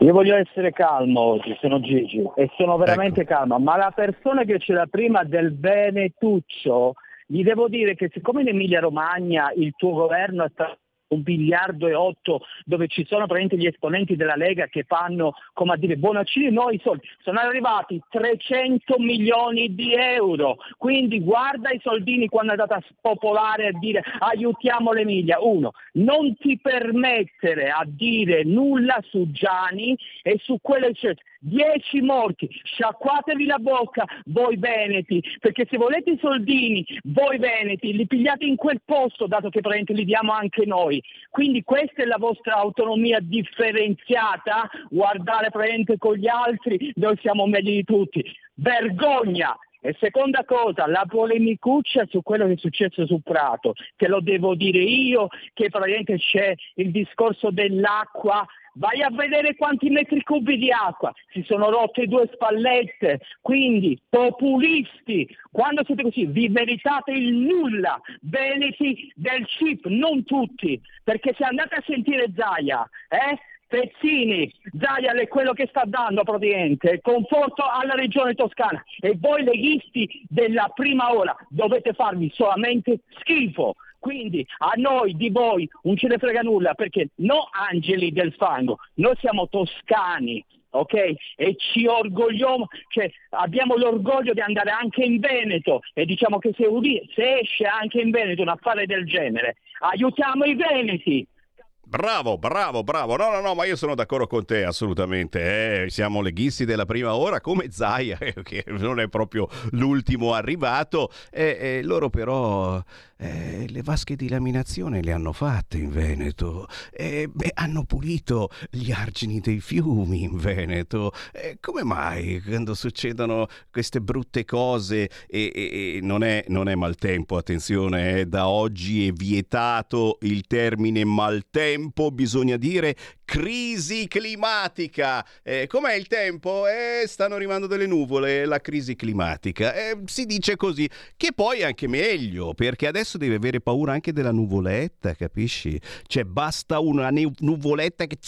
Io voglio essere calmo oggi, sono Gigi e sono veramente Ecco. calmo, ma la persona che c'era prima del Venetuccio, gli devo dire che siccome in Emilia Romagna il tuo governo è stato un biliardo e otto dove ci sono praticamente gli esponenti della Lega che fanno come a dire Bonaccini noi soldi. Sono arrivati 300 milioni di euro. Quindi guarda i soldini quando è andata a spopolare a dire aiutiamo l'Emilia uno non ti permettere a dire nulla su Gianni e su quelle scelte 10 morti, sciacquatevi la bocca voi veneti, perché se volete i soldini, voi veneti, li pigliate in quel posto, dato che praticamente li diamo anche noi. Quindi questa è la vostra autonomia differenziata, guardare praticamente con gli altri, noi siamo meglio di tutti. Vergogna! E seconda cosa, la polemicuccia su quello che è successo su Prato, che lo devo dire io, che praticamente c'è il discorso dell'acqua Vai a vedere quanti metri cubi di acqua, si sono rotte due spallette, quindi populisti, quando siete così vi meritate il nulla, veneti del CIP, non tutti, perché se andate a sentire Zaia, eh, Pezzini, Zaia è quello che sta dando praticamente conforto alla regione toscana. E voi leghisti della prima ora dovete farvi solamente schifo. Quindi a noi di voi non ce ne frega nulla perché no angeli del fango, noi siamo toscani, ok? E ci orgogliamo, cioè abbiamo l'orgoglio di andare anche in Veneto e diciamo che se, se esce anche in Veneto un affare del genere, aiutiamo i veneti. Bravo, bravo, bravo. No, no, no, ma io sono d'accordo con te assolutamente. eh. Siamo leghisti della prima ora come Zaia, eh, *laughs* che non è proprio l'ultimo arrivato. E, e loro però eh, le vasche di laminazione le hanno fatte in Veneto. E, beh, hanno pulito gli argini dei fiumi in Veneto. E come mai quando succedono queste brutte cose e, e- e non, è, non è maltempo, attenzione, eh, da oggi è vietato il termine maltempo tempo, bisogna dire crisi climatica. Eh, com'è il tempo? Eh, stanno arrivando delle nuvole, la crisi climatica. Eh, si dice così, che poi è anche meglio, perché adesso devi avere paura anche della nuvoletta, capisci? Cioè basta una nuvoletta che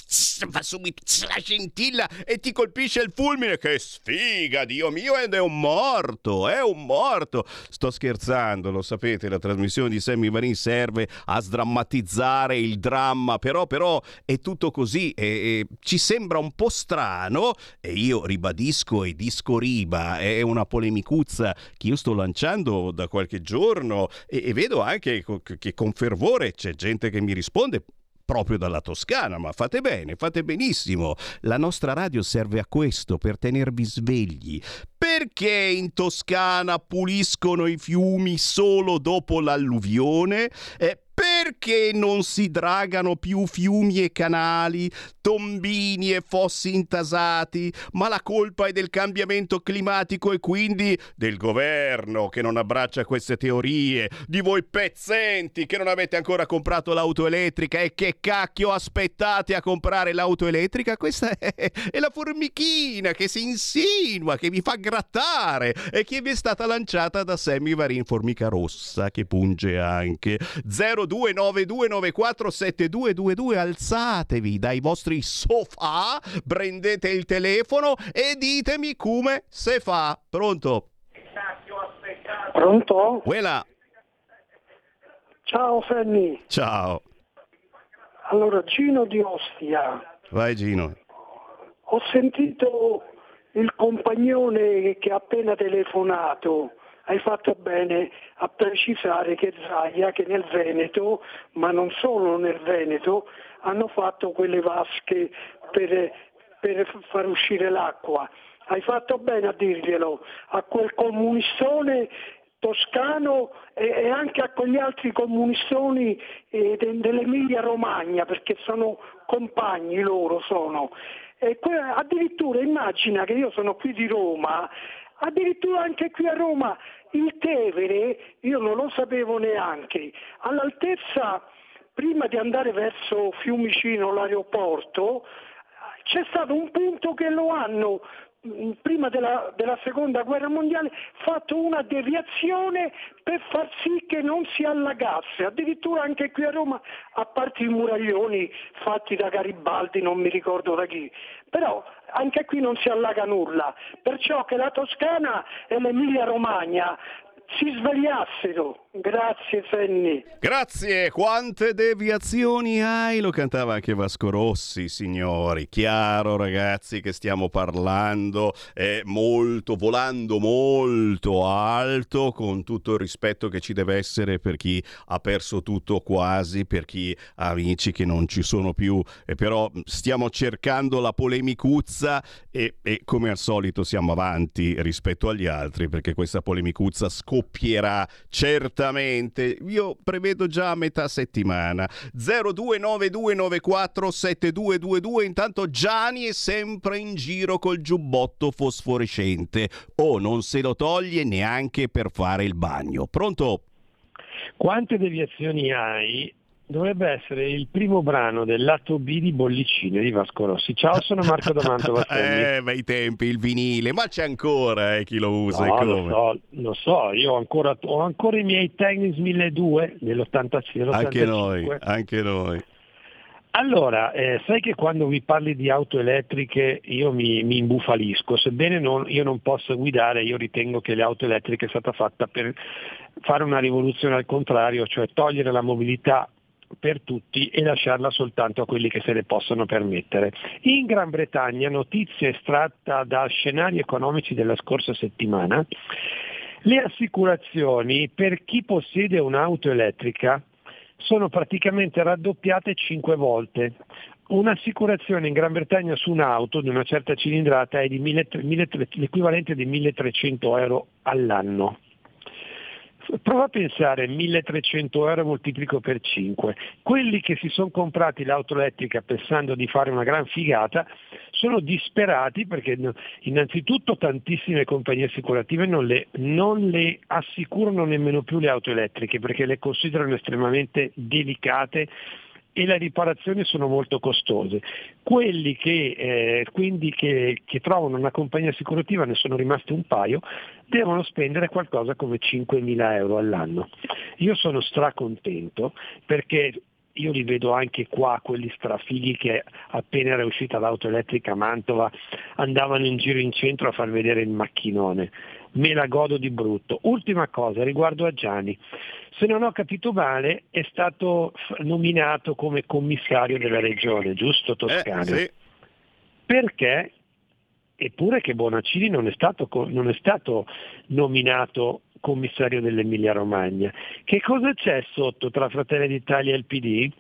fa subito la scintilla e ti colpisce il fulmine. Che sfiga, Dio mio, ed è un morto, è un morto. Sto scherzando, lo sapete, la trasmissione di Sammy Varin serve a sdrammatizzare il dramma, però, però è tutto così e, e ci sembra un po' strano e io ribadisco e disco riba, è una polemicuzza che io sto lanciando da qualche giorno e, e vedo anche co- che con fervore c'è gente che mi risponde proprio dalla Toscana, ma fate bene, fate benissimo. La nostra radio serve a questo, per tenervi svegli. Perché in Toscana puliscono i fiumi solo dopo l'alluvione? Eh, perché non si dragano più fiumi e canali, tombini e fossi intasati? Ma la colpa è del cambiamento climatico e quindi del governo che non abbraccia queste teorie, di voi pezzenti che non avete ancora comprato l'auto elettrica e che cacchio aspettate a comprare l'auto elettrica? Questa è, è la formichina che si insinua, che vi fa grattare e che vi è stata lanciata da Sammy Varin Formica Rossa che punge anche 0292947222 alzatevi dai vostri sofà, prendete il telefono e ditemi come se fa. Pronto? Pronto? Quella. Ciao Fanny. Ciao. Allora, Gino di Ostia. Vai Gino. Ho sentito il compagnone che ha appena telefonato. Hai fatto bene a precisare che Zaia, che nel Veneto, ma non solo nel Veneto, hanno fatto quelle vasche per, per far uscire l'acqua. Hai fatto bene a dirglielo a quel comunistone toscano e, anche a quegli altri comunistoni eh, de- dell'Emilia Romagna, perché sono compagni loro sono. E addirittura immagina che io sono qui di Roma, addirittura anche qui a Roma il Tevere, io non lo sapevo neanche, all'altezza, prima di andare verso Fiumicino, l'aeroporto, c'è stato un punto che lo hanno prima della, della seconda guerra mondiale fatto una deviazione per far sì che non si allagasse, addirittura anche qui a Roma, a parte i muraglioni fatti da Garibaldi, non mi ricordo da chi, però anche qui non si allaga nulla, perciò che la Toscana e l'Emilia Romagna si svegliassero. Grazie Fenni. Grazie, quante deviazioni hai? Lo cantava anche Vasco Rossi, signori. Chiaro, ragazzi, che stiamo parlando è molto, volando molto alto, con tutto il rispetto che ci deve essere per chi ha perso tutto quasi, per chi ha amici che non ci sono più. E però stiamo cercando la polemicuzza e, e come al solito siamo avanti rispetto agli altri, perché questa polemicuzza scoppierà certamente. Io prevedo già a metà settimana. 0292947222. Intanto Gianni è sempre in giro col giubbotto fosforescente. O non se lo toglie neanche per fare il bagno. Pronto? Quante deviazioni hai? Dovrebbe essere il primo brano del lato B di Bollicine di Vasco Rossi. Ciao, sono Marco *laughs* da Mantova. eh, bei tempi, il vinile, ma c'è ancora eh, chi lo usa No, e lo come. so, lo so, io ho ancora, ho ancora i miei Technics 1200 dell'85. Anche noi, anche noi. Allora, eh, sai che quando mi parli di auto elettriche io mi, mi imbufalisco, sebbene non- io non possa guidare, io ritengo che le auto elettriche è stata fatta per fare una rivoluzione al contrario, cioè togliere la mobilità per tutti e lasciarla soltanto a quelli che se le possono permettere. In Gran Bretagna, notizia estratta da scenari economici della scorsa settimana, le assicurazioni per chi possiede un'auto elettrica sono praticamente raddoppiate 5 volte. Un'assicurazione in Gran Bretagna su un'auto di una certa cilindrata è di 1.300 1.300 l'equivalente di 1300 euro all'anno. Prova a pensare 1300 euro moltiplico per 5. Quelli che si sono comprati l'auto elettrica pensando di fare una gran figata sono disperati perché innanzitutto tantissime compagnie assicurative non le, non le assicurano nemmeno più le auto elettriche perché le considerano estremamente delicate e le riparazioni sono molto costose. Quelli che, eh, quindi che, che trovano una compagnia assicurativa, ne sono rimasti un paio, devono spendere qualcosa come 5.000 euro all'anno. Io sono stracontento perché io li vedo anche qua, quelli strafighi che appena era uscita l'auto elettrica a Mantova andavano in giro in centro a far vedere il macchinone. Me la godo di brutto. Ultima cosa riguardo a Gianni. Se non ho capito male è stato nominato come commissario della regione, giusto Toscana? Eh, sì. Perché? Eppure che Bonaccini non è stato, non è stato nominato commissario dell'Emilia Romagna. Che cosa c'è sotto tra Fratelli d'Italia e il PD?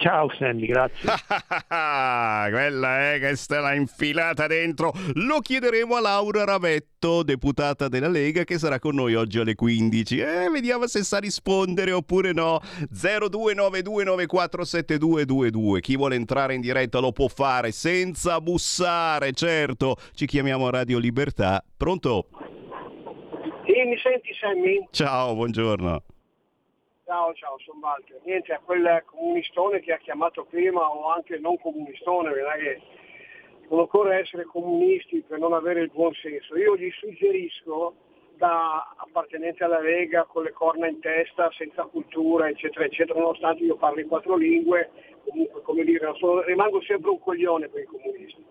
Ciao Sandy, grazie. *laughs* Quella è che se l'ha infilata dentro. Lo chiederemo a Laura Ravetto, deputata della Lega, che sarà con noi oggi alle 15. Eh, vediamo se sa rispondere oppure no. 0292947222. Chi vuole entrare in diretta lo può fare senza bussare, certo. Ci chiamiamo Radio Libertà. Pronto? Sì, mi senti Sammy? Ciao, buongiorno. Ciao, ciao, sono Walter. Niente, a quel comunistone che ha chiamato prima o anche non comunistone, non che non occorre essere comunisti per non avere il buon senso. Io gli suggerisco da appartenente alla Lega con le corna in testa, senza cultura, eccetera, eccetera, nonostante io parli quattro lingue, comunque come dire, sono- rimango sempre un coglione per i comunisti.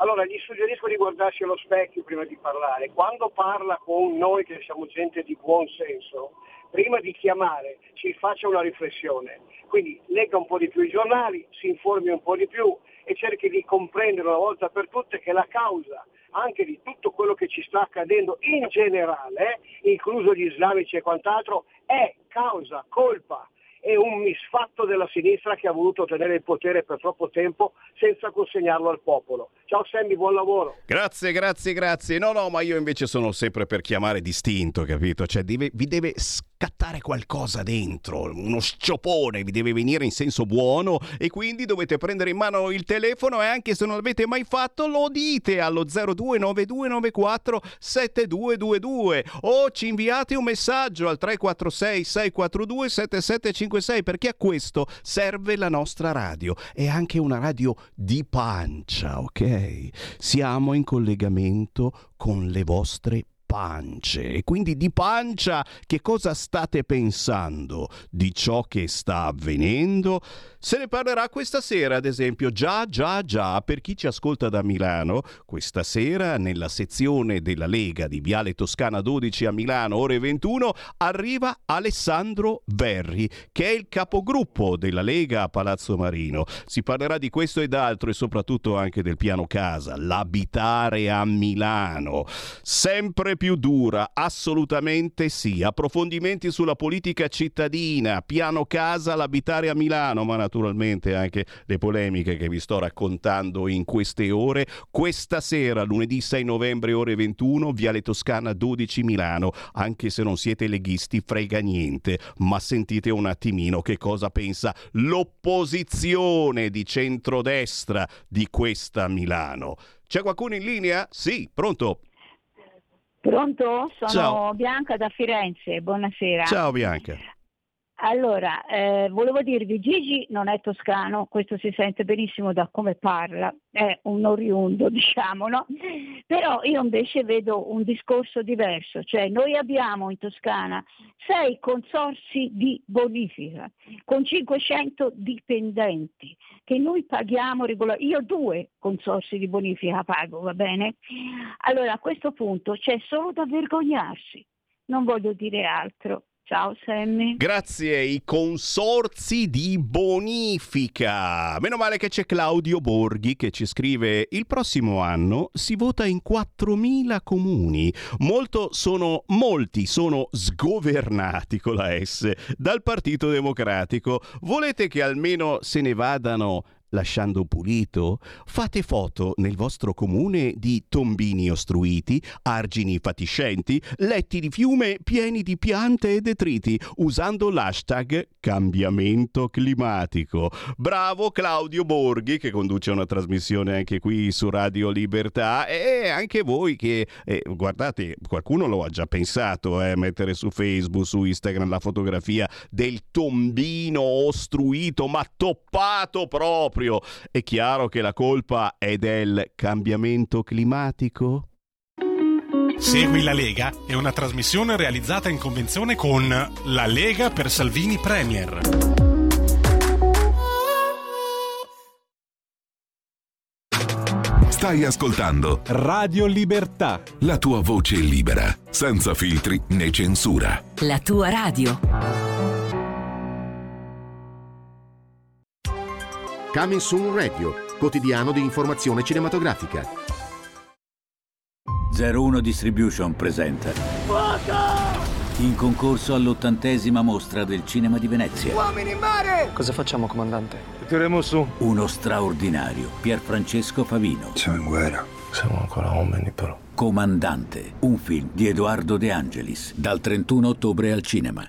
Allora gli suggerisco di guardarsi allo specchio prima di parlare. Quando parla con noi che siamo gente di buon senso, prima di chiamare ci faccia una riflessione. Quindi legga un po' di più i giornali, si informi un po' di più e cerchi di comprendere una volta per tutte che la causa anche di tutto quello che ci sta accadendo in generale, incluso gli islamici e quant'altro, è causa, colpa e un misfatto della sinistra che ha voluto tenere il potere per troppo tempo senza consegnarlo al popolo. Ciao Sammy, buon lavoro. Grazie, grazie, grazie. No, no, ma io invece sono sempre per chiamare distinto, capito? Cioè, deve- vi deve scattare qualcosa dentro, uno sciopone, vi deve venire in senso buono e quindi dovete prendere in mano il telefono e anche se non l'avete mai fatto lo dite allo 029294 7222 o ci inviate un messaggio al 346 642 7756 perché a questo serve la nostra radio. È anche una radio di pancia, ok? Siamo in collegamento con le vostre pance e quindi di pancia che cosa state pensando di ciò che sta avvenendo? Se ne parlerà questa sera, ad esempio, già, già, già, per chi ci ascolta da Milano, questa sera nella sezione della Lega di Viale Toscana 12 a Milano, ore 21, arriva Alessandro Verri, che è il capogruppo della Lega a Palazzo Marino. Si parlerà di questo ed altro e soprattutto anche del piano casa, l'abitare a Milano. Sempre più dura, assolutamente sì. Approfondimenti sulla politica cittadina, piano casa, l'abitare a Milano, ma anche le polemiche che vi sto raccontando in queste ore. Questa sera, lunedì 6 novembre, ore 21, Viale Toscana 12 Milano. Anche se non siete leghisti, frega niente, ma sentite un attimino che cosa pensa l'opposizione di centrodestra di questa Milano. C'è qualcuno in linea? Sì, pronto? Pronto? Sono Ciao. Bianca da Firenze, buonasera. Ciao Bianca. Allora, eh, volevo dirvi, Gigi non è toscano, questo si sente benissimo da come parla, è un oriundo, *laughs* diciamo, no? Però io invece vedo un discorso diverso, cioè noi abbiamo in Toscana sei consorsi di bonifica con 500 dipendenti che noi paghiamo regolarmente. Io due consorsi di bonifica pago, va bene? Allora a questo punto c'è solo da vergognarsi, non voglio dire altro. Ciao Sammy. Grazie, i consorzi di bonifica. Meno male che c'è Claudio Borghi che ci scrive: Il prossimo anno si vota in 4.000 comuni. Molto sono, molti sono sgovernati con la S dal Partito Democratico. Volete che almeno se ne vadano lasciando pulito? Fate foto nel vostro comune di tombini ostruiti, argini fatiscenti, letti di fiume pieni di piante e detriti, usando l'hashtag cambiamento climatico. Bravo Claudio Borghi che conduce una trasmissione anche qui su Radio Libertà e anche voi che eh, guardate, qualcuno lo ha già pensato, eh, mettere su Facebook, su Instagram la fotografia del tombino ostruito, ma toppato proprio. È chiaro che la colpa è del cambiamento climatico? Segui la Lega è una trasmissione realizzata in convenzione con La Lega per Salvini Premier. Stai ascoltando Radio Libertà. la tua voce libera, senza filtri né censura. La tua radio. Coming Soon Radio, quotidiano di informazione cinematografica. 01 Distribution presenta in concorso all'ottantesima mostra del cinema di Venezia. Uomini in mare! Cosa facciamo, comandante? Tireremo su. Uno straordinario Pierfrancesco Favino. Siamo in guerra. Siamo ancora uomini, però. Comandante, un film di Edoardo De Angelis, dal 31 ottobre al cinema.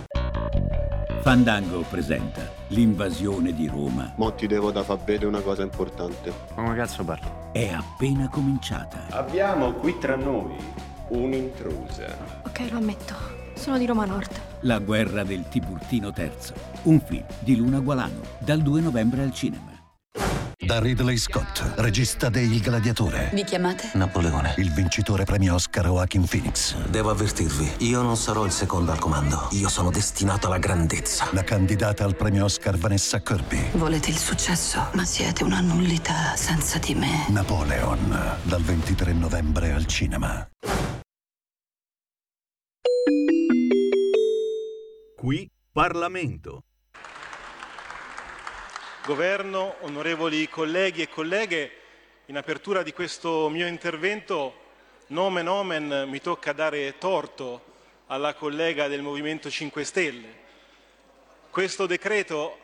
Fandango presenta L'invasione di Roma Mo ti devo da far vedere una cosa importante. Ma come cazzo parli? è appena cominciata. Abbiamo qui tra noi un'intrusa. Ok, lo ammetto. Sono di Roma Nord. La guerra del Tiburtino III, un film di Luna Gualano, dal 2 novembre al cinema. Da Ridley Scott, regista de Il Gladiatore. Vi chiamate? Napoleone. Il vincitore premio Oscar Joaquin Phoenix. Devo avvertirvi, io non sarò il secondo al comando. Io sono destinato alla grandezza. La candidata al premio Oscar Vanessa Kirby. Volete il successo, ma siete una nullità senza di me. Napoleon, dal 23 novembre al cinema. Qui Parlamento. Governo, onorevoli colleghi e colleghe, in apertura di questo mio intervento, nomen omen, mi tocca dare torto alla collega del Movimento 5 Stelle. Questo decreto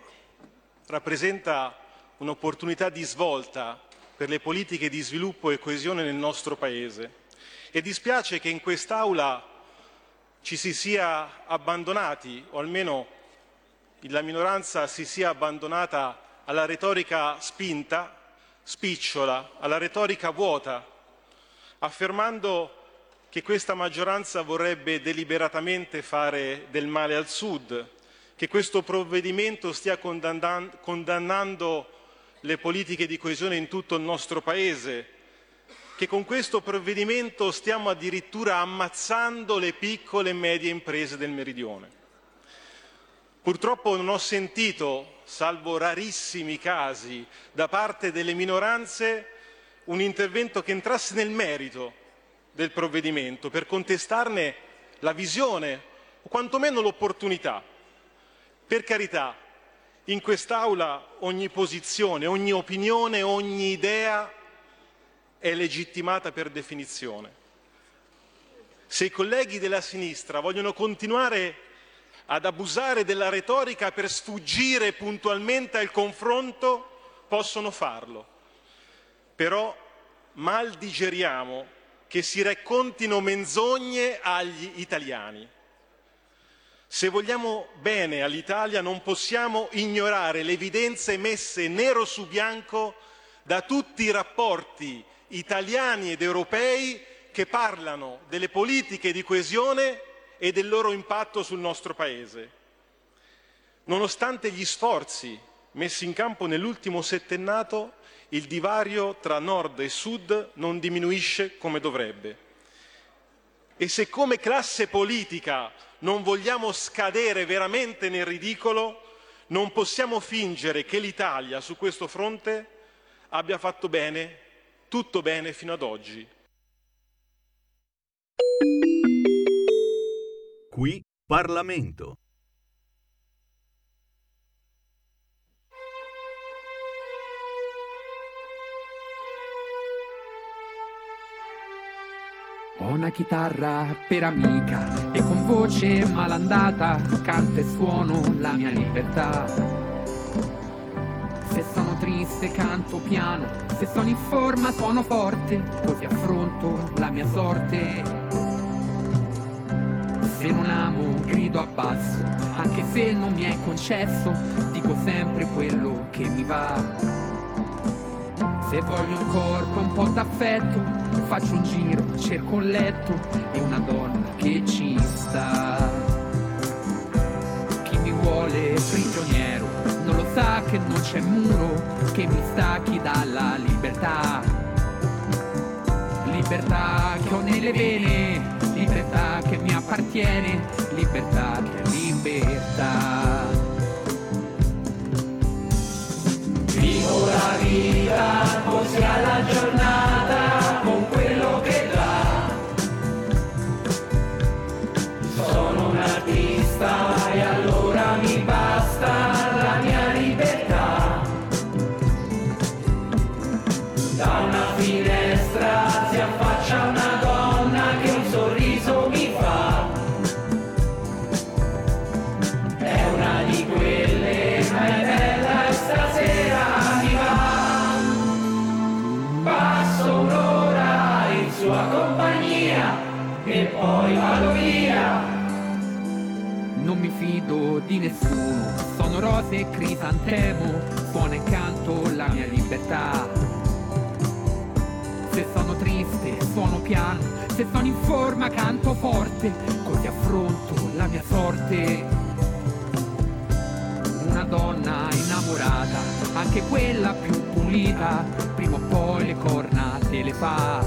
rappresenta un'opportunità di svolta per le politiche di sviluppo e coesione nel nostro Paese e dispiace che in quest'Aula ci si sia abbandonati, o almeno la minoranza si sia abbandonata alla retorica spinta, spicciola, alla retorica vuota, affermando che questa maggioranza vorrebbe deliberatamente fare del male al Sud, che questo provvedimento stia condannan- condannando le politiche di coesione in tutto il nostro Paese, che con questo provvedimento stiamo addirittura ammazzando le piccole e medie imprese del Meridione. Purtroppo non ho sentito, salvo rarissimi casi, da parte delle minoranze un intervento che entrasse nel merito del provvedimento per contestarne la visione o quantomeno l'opportunità. Per carità, in quest'Aula ogni posizione, ogni opinione, ogni idea è legittimata per definizione. Se i colleghi della sinistra vogliono continuare ad abusare della retorica per sfuggire puntualmente al confronto, possono farlo. Però mal digeriamo che si raccontino menzogne agli italiani. Se vogliamo bene all'Italia non possiamo ignorare le evidenze messe nero su bianco da tutti i rapporti italiani ed europei che parlano delle politiche di coesione e del loro impatto sul nostro Paese. Nonostante gli sforzi messi in campo nell'ultimo settennato, il divario tra nord e sud non diminuisce come dovrebbe. E se come classe politica non vogliamo scadere veramente nel ridicolo, non possiamo fingere che l'Italia su questo fronte abbia fatto bene, tutto bene fino ad oggi. Qui Parlamento. Ho una chitarra per amica e con voce malandata canto e suono la mia libertà. Se sono triste canto piano, se sono in forma suono forte, così affronto la mia sorte. Se non amo grido a basso, anche se non mi è concesso, dico sempre quello che mi va. Se voglio un corpo, un po' d'affetto, faccio un giro, cerco un letto e una donna che ci sta. Chi mi vuole prigioniero non lo sa che non c'è muro che mi stacchi dalla libertà. Libertà che ho nelle vene, libertà che mi appartiene, libertà che è libertà. Vivo la vita così alla giornata Fido di nessuno, sono rose e crisantemo, suona e canto la mia libertà. Se sono triste, suono piano, se sono in forma canto forte, così affronto la mia sorte. Una donna innamorata, anche quella più pulita, prima o poi le corna te le fa.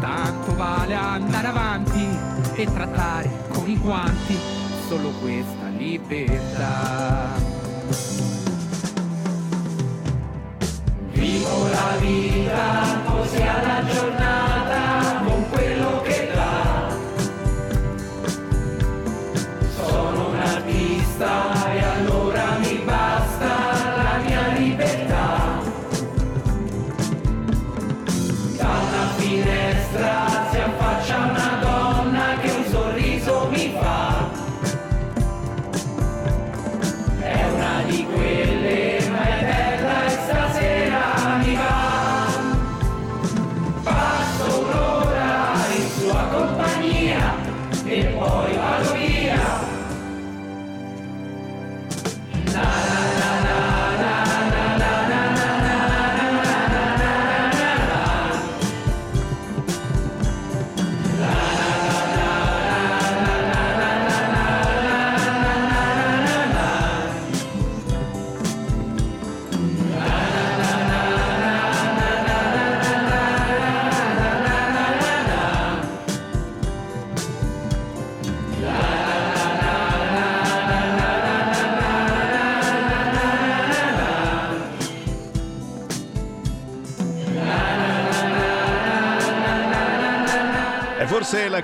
Tanto vale andare avanti e trattare con i guanti solo questa libertà. Vivo la vita così alla giornata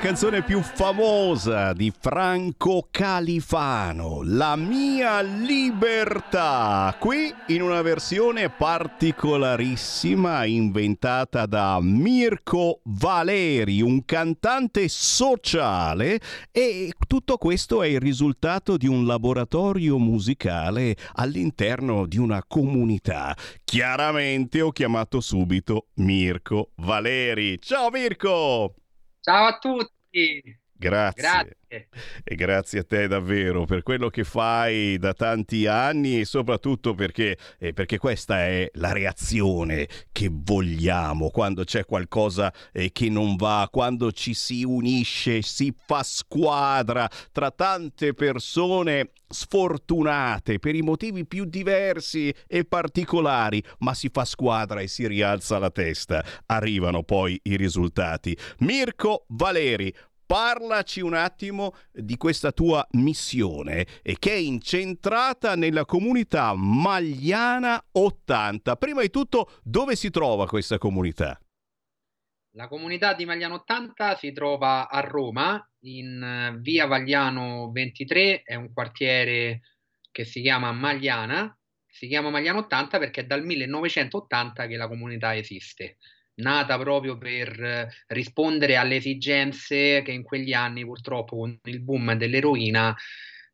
canzone più famosa di Franco Califano, La mia libertà, qui in una versione particolarissima inventata da Mirko Valeri, un cantante sociale e tutto questo è il risultato di un laboratorio musicale all'interno di una comunità. Chiaramente ho chiamato subito Mirko Valeri. Ciao Mirko! Ciao a tutti. Grazie. Grazie. E grazie a te davvero per quello che fai da tanti anni e soprattutto perché, eh, perché questa è la reazione che vogliamo quando c'è qualcosa eh, che non va, quando ci si unisce, si fa squadra tra tante persone sfortunate per i motivi più diversi e particolari, ma si fa squadra e si rialza la testa. Arrivano poi i risultati. Mirko Valeri, parlaci un attimo di questa tua missione eh, che è incentrata nella comunità Magliana 80. Prima di tutto, dove si trova questa comunità? La comunità di Magliano 80 si trova a Roma, in eh, via Vagliano 23, è un quartiere che si chiama Magliana, si chiama Magliano 80 perché è dal 1980 che la comunità esiste, nata proprio per eh, rispondere alle esigenze che in quegli anni purtroppo con il boom dell'eroina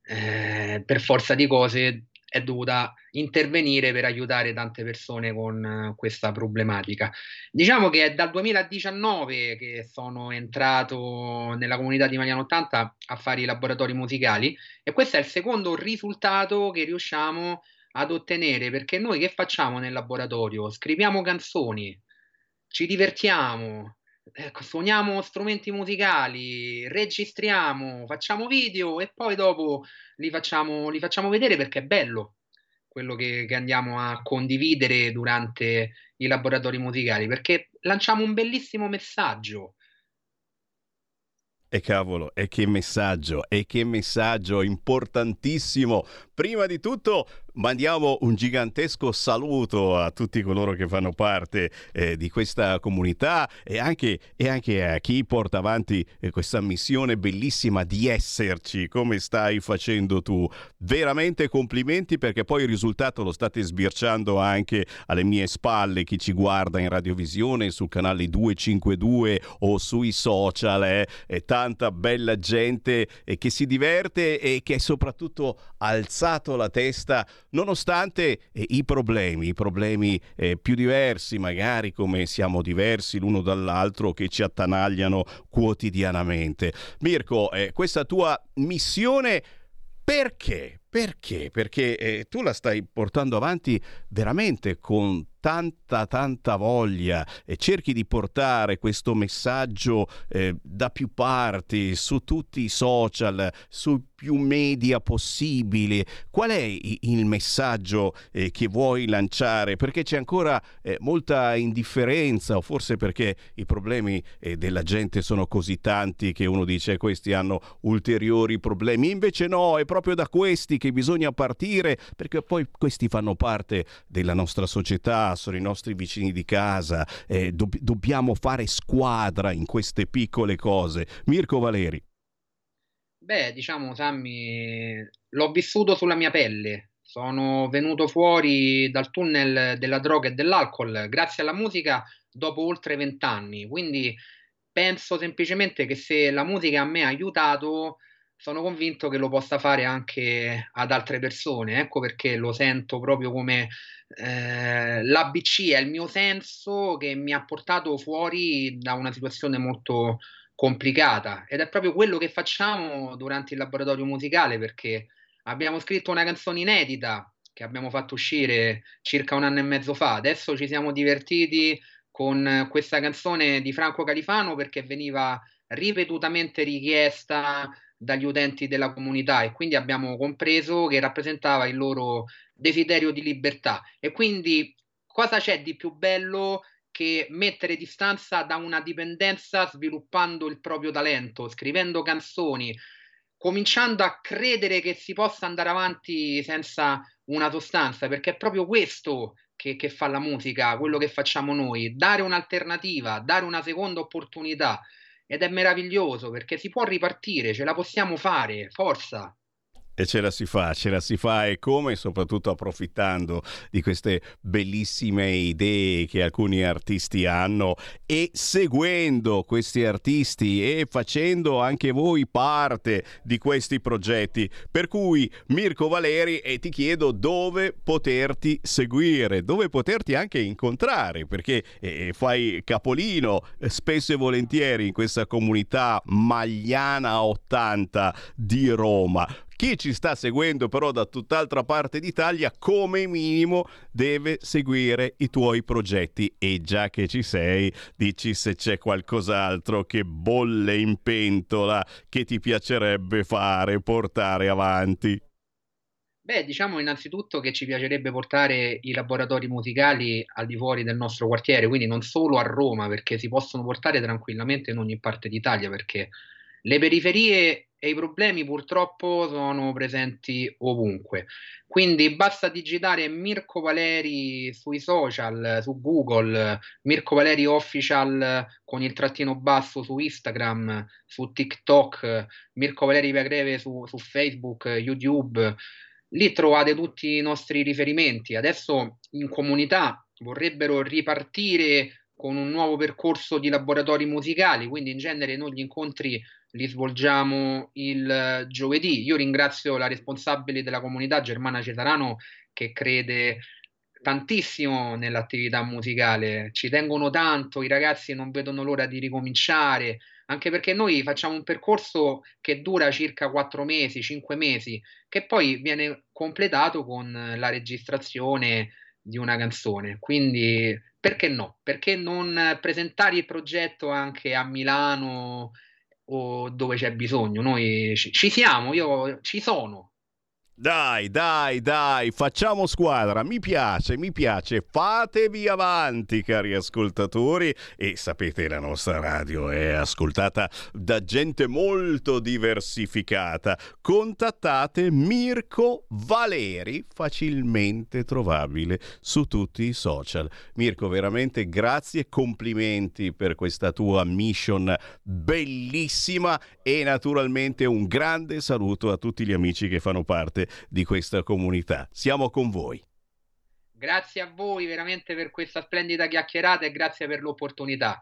eh, per forza di cose è dovuta intervenire per aiutare tante persone con uh, questa problematica. Diciamo che è dal 2019 che sono entrato nella comunità di Magliano 80 a fare i laboratori musicali e questo è il secondo risultato che riusciamo ad ottenere perché noi che facciamo nel laboratorio? Scriviamo canzoni, ci divertiamo, ecco, suoniamo strumenti musicali, registriamo, facciamo video e poi dopo li facciamo, li facciamo vedere perché è bello quello che, che, andiamo a condividere durante i laboratori musicali, perché lanciamo un bellissimo messaggio. E cavolo, e che messaggio, e che messaggio importantissimo. Prima di tutto mandiamo un gigantesco saluto a tutti coloro che fanno parte eh, di questa comunità e anche, e anche, a chi porta avanti eh, questa missione bellissima di esserci come stai facendo tu. Veramente complimenti perché poi il risultato lo state sbirciando anche alle mie spalle, chi ci guarda in radiovisione, sul canale 252 o sui social. Eh, e tanta bella gente eh, che si diverte e che soprattutto ha alzato la testa nonostante eh, i problemi, i problemi eh, più diversi, magari come siamo diversi l'uno dall'altro, che ci attanagliano quotidianamente. Mirko, eh, questa tua missione perché? Perché? Perché eh, tu la stai portando avanti veramente con tanta tanta voglia e cerchi di portare questo messaggio eh, da più parti, su tutti i social, su più media possibili. Qual è il messaggio eh, che vuoi lanciare? Perché c'è ancora eh, molta indifferenza o forse perché i problemi eh, della gente sono così tanti che uno dice questi hanno ulteriori problemi. Invece no, è proprio da questi che bisogna partire perché poi questi fanno parte della nostra società, sono i nostri vicini di casa, eh, do- dobbiamo fare squadra in queste piccole cose. Mirko Valeri. Beh, diciamo, Sammy, l'ho vissuto sulla mia pelle. Sono venuto fuori dal tunnel della droga e dell'alcol grazie alla musica dopo oltre vent'anni. Quindi penso semplicemente che se la musica a me ha aiutato, sono convinto che lo possa fare anche ad altre persone. Ecco perché lo sento proprio come eh, l'ABC è il mio senso che mi ha portato fuori da una situazione molto complicata ed è proprio quello che facciamo durante il laboratorio musicale perché abbiamo scritto una canzone inedita che abbiamo fatto uscire circa un anno e mezzo fa. Adesso ci siamo divertiti con questa canzone di Franco Califano perché veniva ripetutamente richiesta dagli utenti della comunità e quindi abbiamo compreso che rappresentava il loro desiderio di libertà. E quindi cosa c'è di più bello che mettere distanza da una dipendenza sviluppando il proprio talento, scrivendo canzoni, cominciando a credere che si possa andare avanti senza una sostanza, perché è proprio questo che, che fa la musica, quello che facciamo noi, dare un'alternativa, dare una seconda opportunità ed è meraviglioso perché si può ripartire, ce la possiamo fare, forza. E ce la si fa, ce la si fa e come, soprattutto approfittando di queste bellissime idee che alcuni artisti hanno e seguendo questi artisti e facendo anche voi parte di questi progetti. Per cui Mirko Valeri e ti chiedo dove poterti seguire, dove poterti anche incontrare, perché eh, fai capolino eh, spesso e volentieri in questa comunità magliana 80 di Roma. Chi ci sta seguendo però da tutt'altra parte d'Italia, come minimo deve seguire i tuoi progetti e già che ci sei, dici se c'è qualcos'altro che bolle in pentola che ti piacerebbe fare, portare avanti. Beh, diciamo innanzitutto che ci piacerebbe portare i laboratori musicali al di fuori del nostro quartiere, quindi non solo a Roma, perché si possono portare tranquillamente in ogni parte d'Italia, perché le periferie e i problemi purtroppo sono presenti ovunque. Quindi basta digitare Mirko Valeri sui social, su Google, Mirko Valeri Official con il trattino basso su Instagram, su TikTok, Mirko Valeri Viagreve su, su Facebook, YouTube. Lì trovate tutti i nostri riferimenti. Adesso in comunità vorrebbero ripartire con un nuovo percorso di laboratori musicali, quindi in genere noi gli incontri li svolgiamo il giovedì. Io ringrazio la responsabile della comunità Germana Cesarano che crede tantissimo nell'attività musicale, ci tengono tanto, i ragazzi non vedono l'ora di ricominciare, anche perché noi facciamo un percorso che dura circa quattro mesi, cinque mesi, che poi viene completato con la registrazione di una canzone. Quindi perché no? Perché non presentare il progetto anche a Milano o dove c'è bisogno? Noi ci, siamo, io ci sono, dai, dai, dai, facciamo squadra, mi piace, mi piace, fatevi avanti cari ascoltatori e sapete la nostra radio è ascoltata da gente molto diversificata. Contattate Mirko Valeri, facilmente trovabile su tutti i social. Mirko, veramente grazie complimenti per questa tua mission bellissima e naturalmente un grande saluto a tutti gli amici che fanno parte di questa comunità. Siamo con voi. Grazie a voi veramente per questa splendida chiacchierata e grazie per l'opportunità.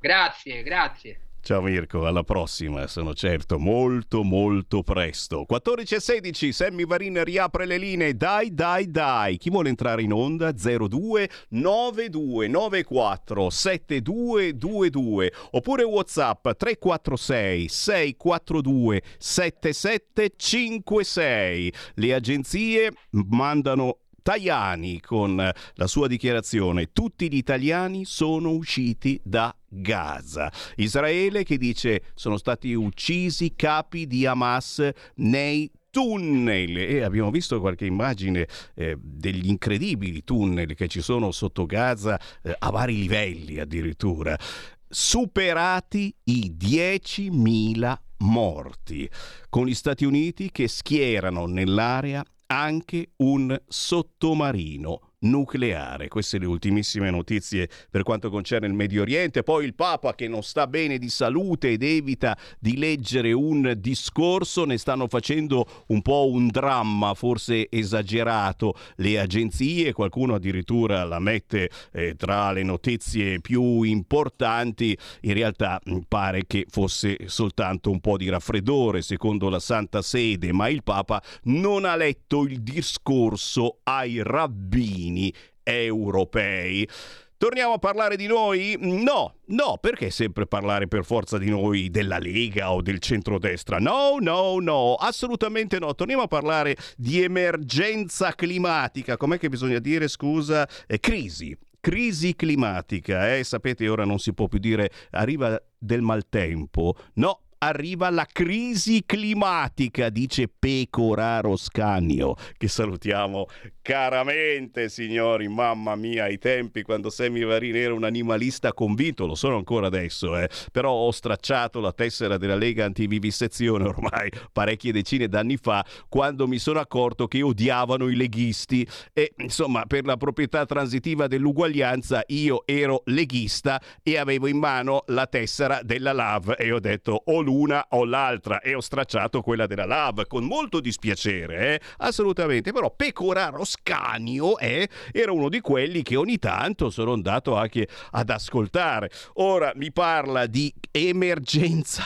Grazie, grazie. Ciao Mirko, alla prossima, sono certo molto molto presto. 14 e 16, Sammy Varin riapre le linee, dai dai dai. Chi vuole entrare in onda? 02 9294 7222 oppure Whatsapp 346 642 7756. Le agenzie mandano Tajani con la sua dichiarazione tutti gli italiani sono usciti da Gaza. Israele che dice sono stati uccisi capi di Hamas nei tunnel e abbiamo visto qualche immagine eh, degli incredibili tunnel che ci sono sotto Gaza eh, a vari livelli addirittura superati i 10.000 morti con gli Stati Uniti che schierano nell'area anche un sottomarino nucleare. Queste le ultimissime notizie per quanto concerne il Medio Oriente. Poi il Papa che non sta bene di salute ed evita di leggere un discorso, ne stanno facendo un po' un dramma, forse esagerato, le agenzie, qualcuno addirittura la mette eh, tra le notizie più importanti, in realtà mm, pare che fosse soltanto un po' di raffreddore secondo la Santa Sede, ma il Papa non ha letto il discorso ai rabbini cittadini europei. Torniamo a parlare di noi? No, no, perché sempre parlare per forza di noi della Lega o del centrodestra? No, no, no, assolutamente no. Torniamo a parlare di emergenza climatica. Com'è che bisogna dire, scusa? Eh, crisi. Crisi climatica, eh? sapete ora non si può più dire arriva del maltempo, no, arriva la crisi climatica, dice Pecoraro Scanio, che salutiamo caramente, signori. Mamma mia, ai tempi quando Sammy Varin era un animalista convinto, lo sono ancora adesso, eh. però ho stracciato la tessera della Lega Antivivisezione ormai parecchie decine d'anni fa, quando mi sono accorto che odiavano i leghisti e insomma per la proprietà transitiva dell'uguaglianza io ero leghista e avevo in mano la tessera della LAV e ho detto o l'una o l'altra e ho stracciato quella della LAV con molto dispiacere, eh? assolutamente, però Pecoraro Scanio eh? era uno di quelli che ogni tanto sono andato anche ad ascoltare. Ora mi parla di emergenza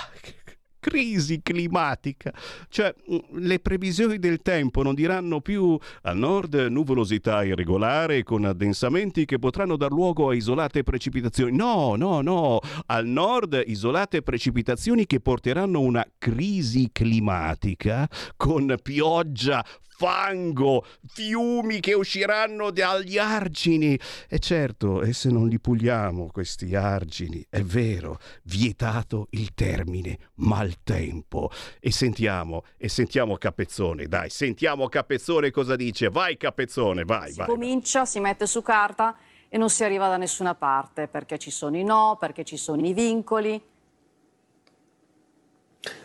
crisi climatica. Cioè, mm, le previsioni del tempo non diranno più al nord nuvolosità irregolare con addensamenti che potranno dar luogo a isolate precipitazioni. No, no, no. Al nord isolate precipitazioni che porteranno una crisi climatica con pioggia fango, fiumi che usciranno dagli argini. E certo, e se non li puliamo questi argini, è vero, vietato il termine maltempo. E sentiamo, e sentiamo Capezzone, dai, sentiamo Capezzone cosa dice. Vai Capezzone, vai, si vai. comincia, si mette su carta e non si arriva da nessuna parte perché ci sono i no, perché ci sono i vincoli.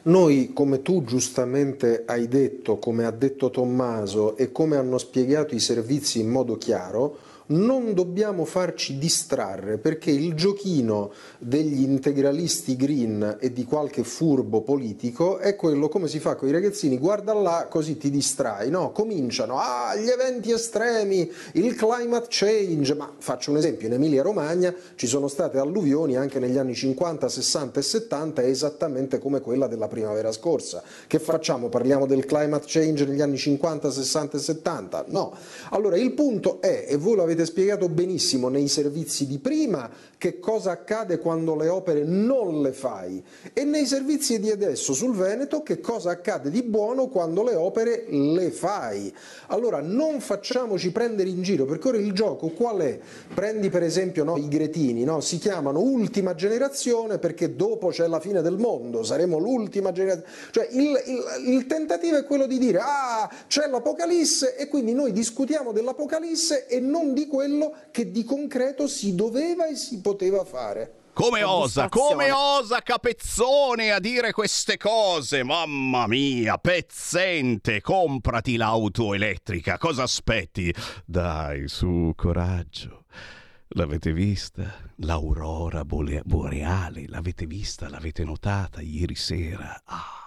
Noi, come tu giustamente hai detto, come ha detto Tommaso e come hanno spiegato i servizi in modo chiaro, non dobbiamo farci distrarre perché il giochino degli integralisti green e di qualche furbo politico è quello come si fa con i ragazzini, guarda là così ti distrai, no? Cominciano, ah, gli eventi estremi, il climate change, ma faccio un esempio, in Emilia Romagna ci sono state alluvioni anche negli anni 50, 60 e 70 esattamente come quella della primavera scorsa. Che facciamo? Parliamo del climate change negli anni 50, 60 e 70? No. Allora il punto è, e voi l'avete avete spiegato benissimo nei servizi di prima che cosa accade quando le opere non le fai e nei servizi di adesso sul Veneto che cosa accade di buono quando le opere le fai. Allora non facciamoci prendere in giro perché ora il gioco qual è? Prendi per esempio no, i gretini, no? si chiamano ultima generazione perché dopo c'è la fine del mondo, saremo l'ultima generazione. Cioè il, il, il tentativo è quello di dire ah c'è l'Apocalisse e quindi noi discutiamo dell'Apocalisse e non di quello che di concreto si doveva e si poteva fare. Come osa, come osa Capezzone a dire queste cose? Mamma mia, pezzente, comprati l'auto elettrica, cosa aspetti? Dai, su, coraggio. L'avete vista? L'aurora boreale, l'avete vista, l'avete notata ieri sera? Ah!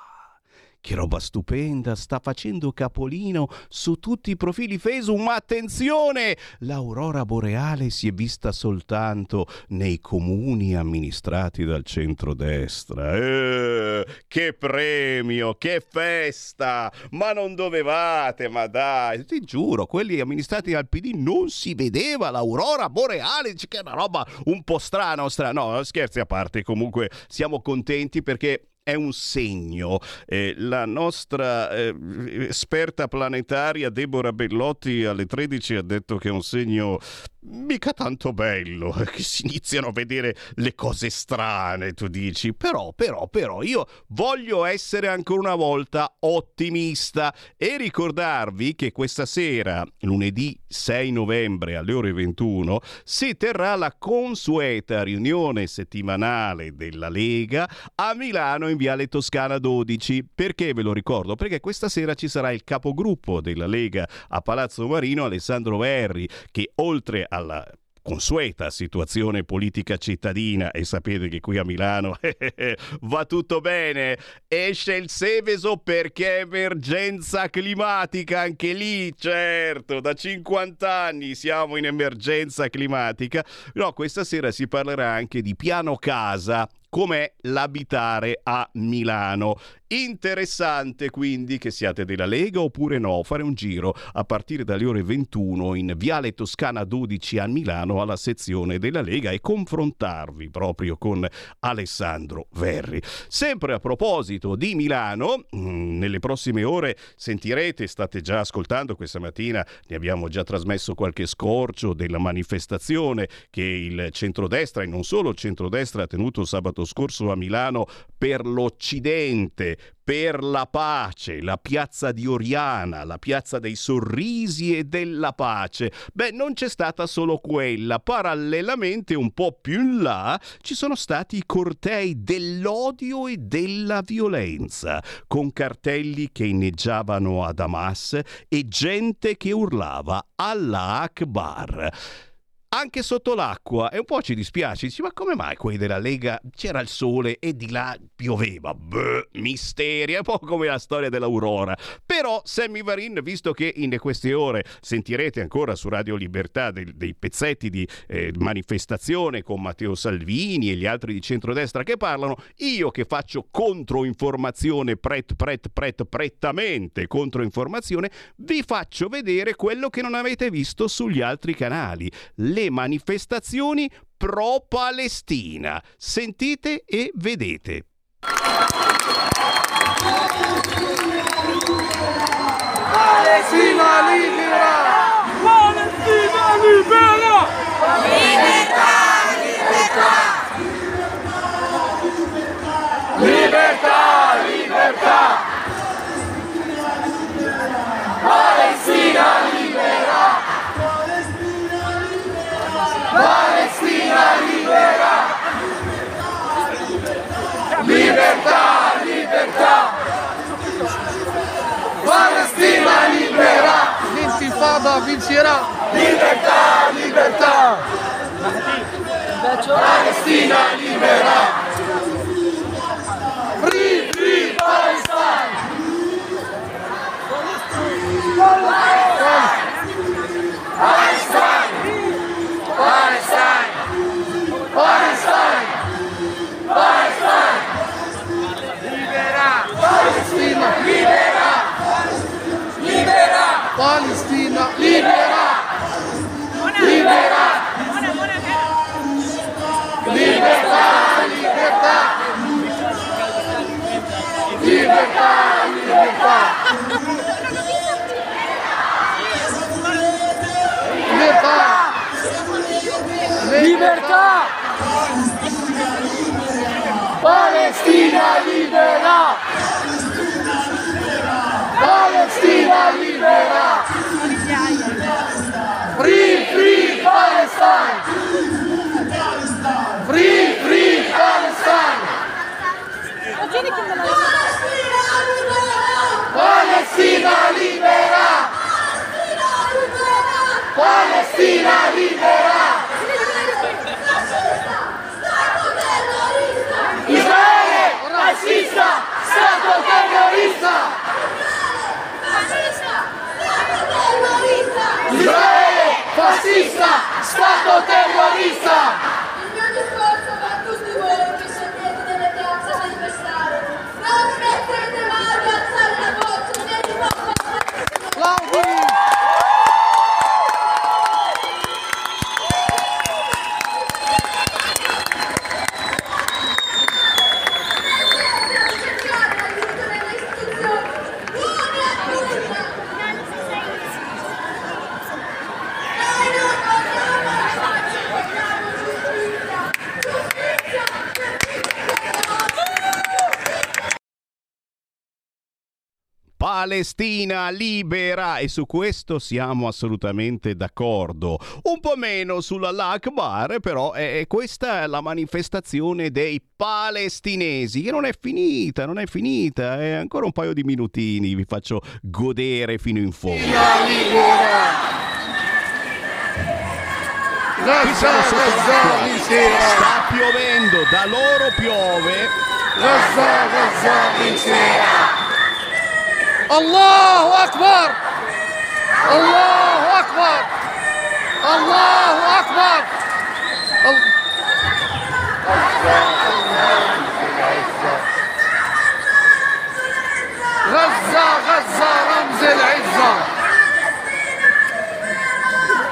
Che roba stupenda, sta facendo capolino su tutti i profili Facebook, ma attenzione! L'aurora boreale si è vista soltanto nei comuni amministrati dal centrodestra. Eh, che premio, che festa! Ma non dovevate, ma dai, ti giuro, quelli amministrati dal PD non si vedeva l'aurora boreale, che è una roba un po' strana, strana. No, scherzi a parte, comunque siamo contenti perché è un segno. Eh, la nostra eh, esperta planetaria Deborah Bellotti alle 13 ha detto che è un segno mica tanto bello, *laughs* che si iniziano a vedere le cose strane, tu dici. Però, però, però, io voglio essere ancora una volta ottimista e ricordarvi che questa sera, lunedì 6 novembre alle ore 21, si terrà la consueta riunione settimanale della Lega a Milano in Viale Toscana 12. Perché ve lo ricordo? Perché questa sera ci sarà il capogruppo della Lega a Palazzo Marino, Alessandro Verri, che oltre alla consueta situazione politica cittadina e sapete che qui a Milano *laughs* va tutto bene. Esce il Seveso perché emergenza climatica anche lì certo da 50 anni siamo in emergenza climatica. No questa sera si parlerà anche di piano casa com'è l'abitare a Milano. Interessante quindi che siate della Lega oppure no, fare un giro a partire dalle ore 21 in Viale Toscana 12 a Milano alla sezione della Lega e confrontarvi proprio con Alessandro Verri. Sempre a proposito di Milano, mm, nelle prossime ore sentirete, state già ascoltando questa mattina, ne abbiamo già trasmesso qualche scorcio della manifestazione che il centrodestra e non solo il centrodestra ha tenuto sabato sabato scorso a Milano per l'Occidente, per la pace, la piazza di Oriana, la piazza dei sorrisi e della pace. Beh, non c'è stata solo quella, parallelamente un po' più in là ci sono stati i cortei dell'odio e della violenza, con cartelli che inneggiavano a Damas e gente che urlava Allah Akbar anche sotto l'acqua e un po' ci dispiace, dici ma come mai quelli della Lega c'era il sole e di là pioveva? Beh, misteri, è un po' come la storia dell'Aurora. Però Sammy Varin, visto che in queste ore sentirete ancora su Radio Libertà dei, dei pezzetti di eh, manifestazione con Matteo Salvini e gli altri di centrodestra che parlano, io che faccio controinformazione pret pret pret prettamente controinformazione, vi faccio vedere quello che non avete visto sugli altri canali. Le le manifestazioni pro-Palestina. Sentite e vedete. Palestina libera! Palestina libera! Libertà, libertà! Libertà, libertà! Palestina libertà, libertà. Palestina libera. L'intifada vincerà. Libertà, libertà. Palestina libera. Free, free Palestine. Palestine. Palestine. Palestine. Palestina libera! Libera! Palestina libera! Libera! Libertà! Libertà! Libertà! Libertà! Libertà! Libertà! Palestina libera! Palestina libera! Free, free Palestine! Free, free Palestine! Palestina libera! Palestina libera! Israele fascista! Stato terrorista! Israele fascista! Stato terrorista! Il mio discorso va a tutti voi che scendete nelle piazze a manifestare. Non smettete mai di alzare la voce per il vostro Palestina libera e su questo siamo assolutamente d'accordo. Un po' meno sulla Akbar, però è questa la manifestazione dei palestinesi che non è finita, non è finita, è ancora un paio di minutini, vi faccio godere fino in fondo. Qui siamo sotto l'acqua. Sta piovendo, da loro piove. Gaza, Gaza vincerà! الله أكبر. الله أكبر. الله أكبر. غزة غزة رمز العزة.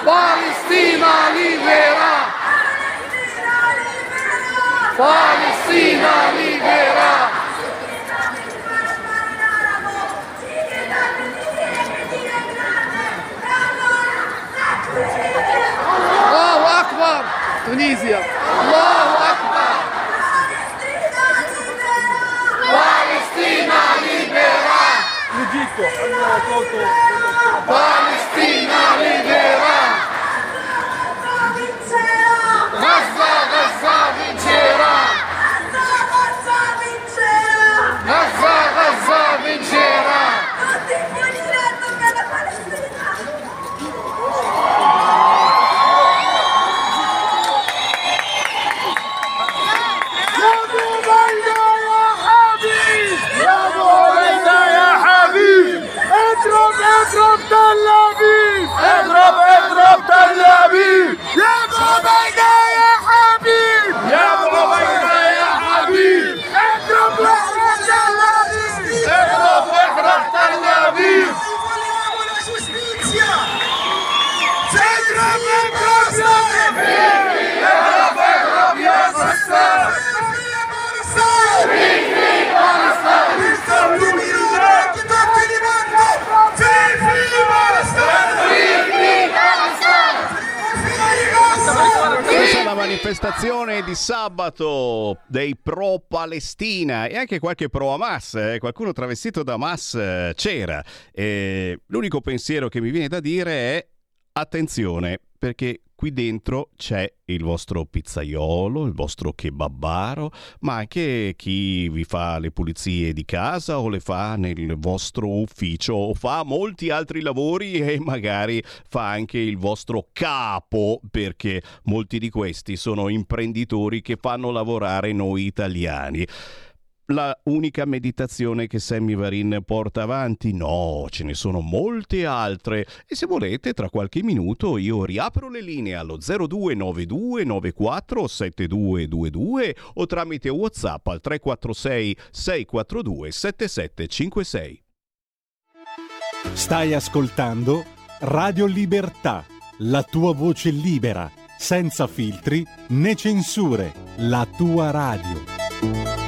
بالستينا ليبرا بالستينا ليبرا Tunísia. Allahu Akbar. Palestina liberar. Ludito. Palestina liberar. تل ابيب اضرب اضرب تل ابيب يا بوبيدا يا حبيب. يا بوبيدا يا حبيب. اضرب اضرب تل ابيب اضرب اضرب تل ابيب اضرب اضرب يا غسان Questa è la manifestazione di sabato dei pro Palestina e anche qualche pro Hamas, eh, qualcuno travestito da Hamas eh, c'era. E l'unico pensiero che mi viene da dire è attenzione perché qui dentro c'è il vostro pizzaiolo, il vostro kebabaro, ma anche chi vi fa le pulizie di casa o le fa nel vostro ufficio o fa molti altri lavori e magari fa anche il vostro capo, perché molti di questi sono imprenditori che fanno lavorare noi italiani la unica meditazione che Sammy Varin porta avanti? No, ce ne sono molte altre e se volete tra qualche minuto io riapro le linee allo 0292 94 7222 o tramite WhatsApp al 346 642 7756. Stai ascoltando Radio Libertà, la tua voce libera, senza filtri né censure, la tua radio.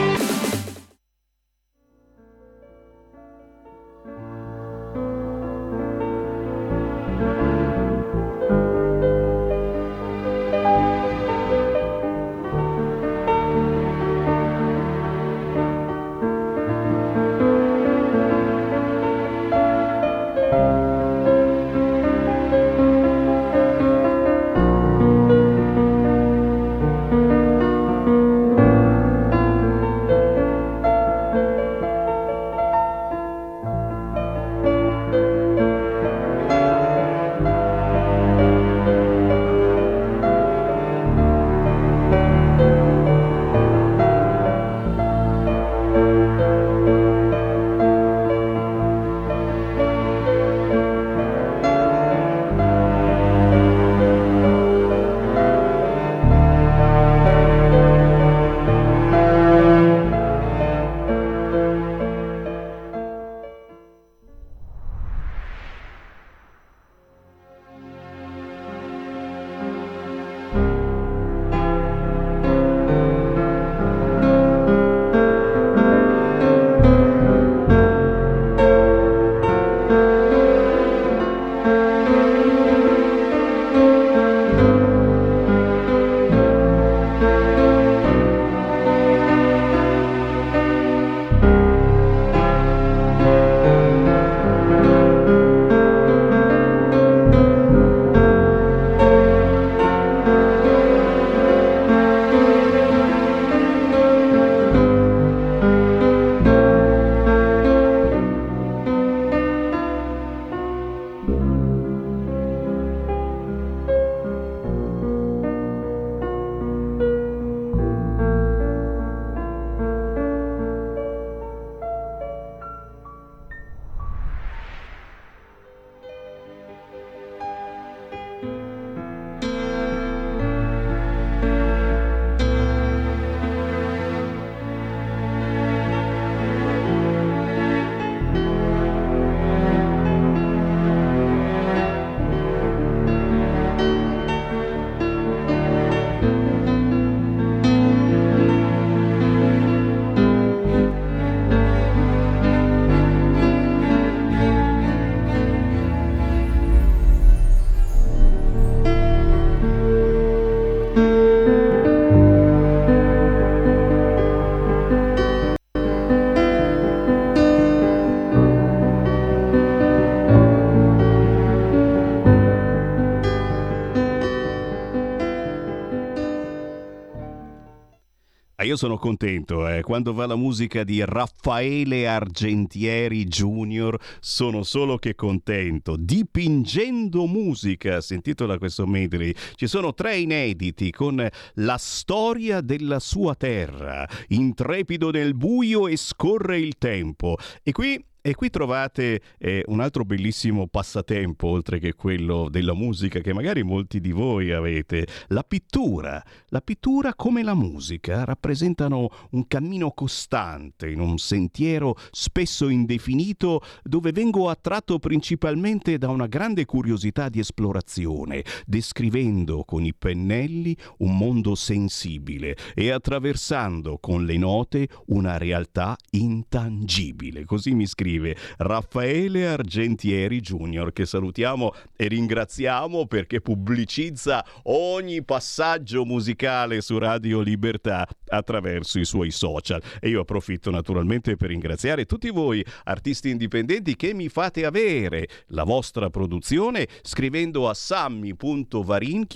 Sono contento, eh. quando va la musica di Raffaele Argentieri Jr. sono solo che contento. Dipingendo musica, si intitola questo medley. Ci sono tre inediti con la storia della sua terra, intrepido nel buio e scorre il tempo. E qui E qui trovate eh, un altro bellissimo passatempo, oltre che quello della musica, che magari molti di voi avete, la pittura. La pittura come la musica rappresentano un cammino costante in un sentiero spesso indefinito dove vengo attratto principalmente da una grande curiosità di esplorazione, descrivendo con i pennelli un mondo sensibile e attraversando con le note una realtà intangibile. Così mi scrive Raffaele Argentieri Junior, che salutiamo e ringraziamo perché pubblicizza ogni passaggio musicale su Radio Libertà attraverso i suoi social. E io approfitto naturalmente per ringraziare tutti voi, artisti indipendenti, che mi fate avere la vostra produzione scrivendo a sammi.varin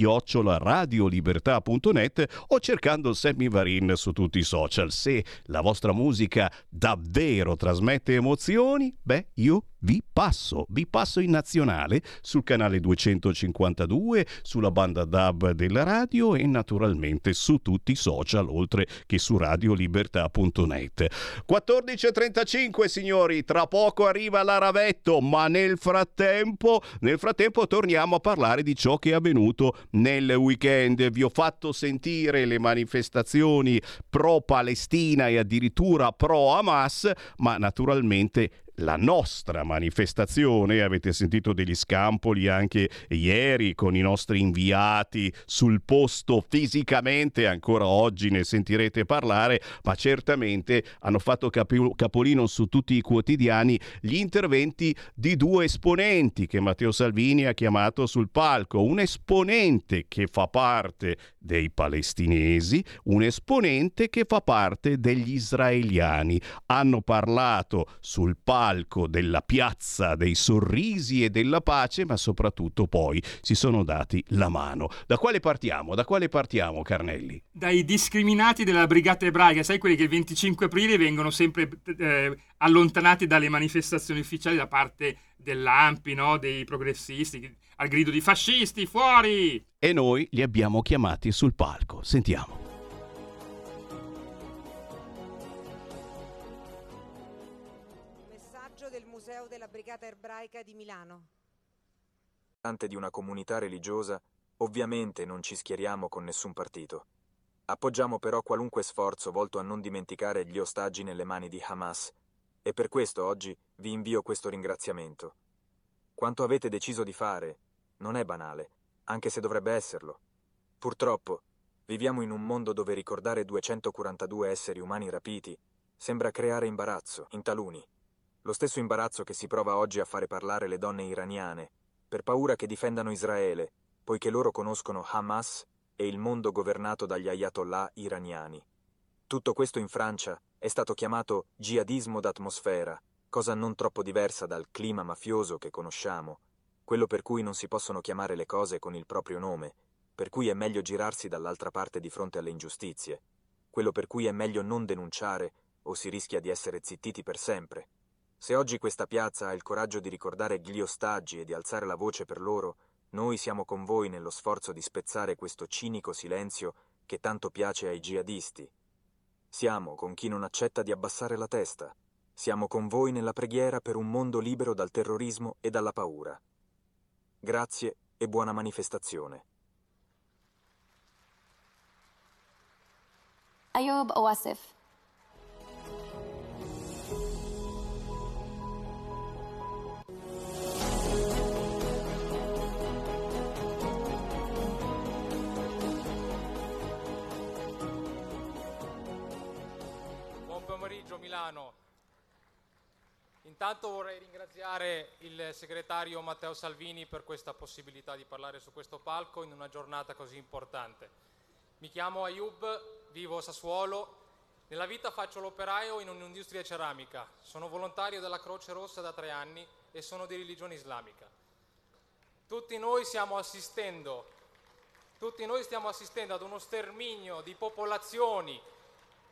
radiolibertà.net o cercando Sammy Varin su tutti i social. Se la vostra musica davvero trasmette emozioni, beh, io vi passo, vi passo in nazionale sul canale 252, sulla banda DAB della radio e naturalmente su tutti i social, oltre che su radiolibertà.net. 14.35 signori, tra poco arriva l'Aravetto, ma nel frattempo, nel frattempo torniamo a parlare di ciò che è avvenuto nel weekend. Vi ho fatto sentire le manifestazioni pro Palestina e addirittura pro Hamas, ma naturalmente la nostra manifestazione. Avete sentito degli scampoli anche ieri con i nostri inviati sul posto fisicamente, ancora oggi ne sentirete parlare, ma certamente hanno fatto capolino su tutti i quotidiani gli interventi di due esponenti che Matteo Salvini ha chiamato sul palco. Un esponente che fa parte dei palestinesi, un esponente che fa parte degli israeliani. Hanno parlato sul palco palco della piazza dei sorrisi e della pace, ma soprattutto poi si sono dati la mano. Da quale partiamo? Da quale partiamo, Carnelli? Dai discriminati della Brigata Ebraica, sai quelli che il 25 aprile vengono sempre eh, allontanati dalle manifestazioni ufficiali da parte dell'AMPI, no? dei progressisti, al grido di fascisti, fuori! E noi li abbiamo chiamati sul palco. Sentiamo. Brigata Ebraica di Milano. di una comunità religiosa, ovviamente non ci schieriamo con nessun partito. Appoggiamo però qualunque sforzo volto a non dimenticare gli ostaggi nelle mani di Hamas e per questo oggi vi invio questo ringraziamento. Quanto avete deciso di fare non è banale, anche se dovrebbe esserlo. Purtroppo, viviamo in un mondo dove ricordare 242 esseri umani rapiti sembra creare imbarazzo in taluni. Lo stesso imbarazzo che si prova oggi a fare parlare le donne iraniane, per paura che difendano Israele, poiché loro conoscono Hamas e il mondo governato dagli ayatollah iraniani. Tutto questo in Francia è stato chiamato jihadismo d'atmosfera, cosa non troppo diversa dal clima mafioso che conosciamo, quello per cui non si possono chiamare le cose con il proprio nome, per cui è meglio girarsi dall'altra parte di fronte alle ingiustizie, quello per cui è meglio non denunciare o si rischia di essere zittiti per sempre. Se oggi questa piazza ha il coraggio di ricordare gli ostaggi e di alzare la voce per loro, noi siamo con voi nello sforzo di spezzare questo cinico silenzio che tanto piace ai jihadisti. Siamo con chi non accetta di abbassare la testa. Siamo con voi nella preghiera per un mondo libero dal terrorismo e dalla paura. Grazie e buona manifestazione. Ayub Owasif Milano. Intanto vorrei ringraziare il segretario Matteo Salvini per questa possibilità di parlare su questo palco in una giornata così importante. Mi chiamo Ayub, vivo a Sassuolo. Nella vita faccio l'operaio in un'industria ceramica. Sono volontario della Croce Rossa da tre anni e sono di religione islamica. Tutti noi stiamo assistendo, noi stiamo assistendo ad uno sterminio di popolazioni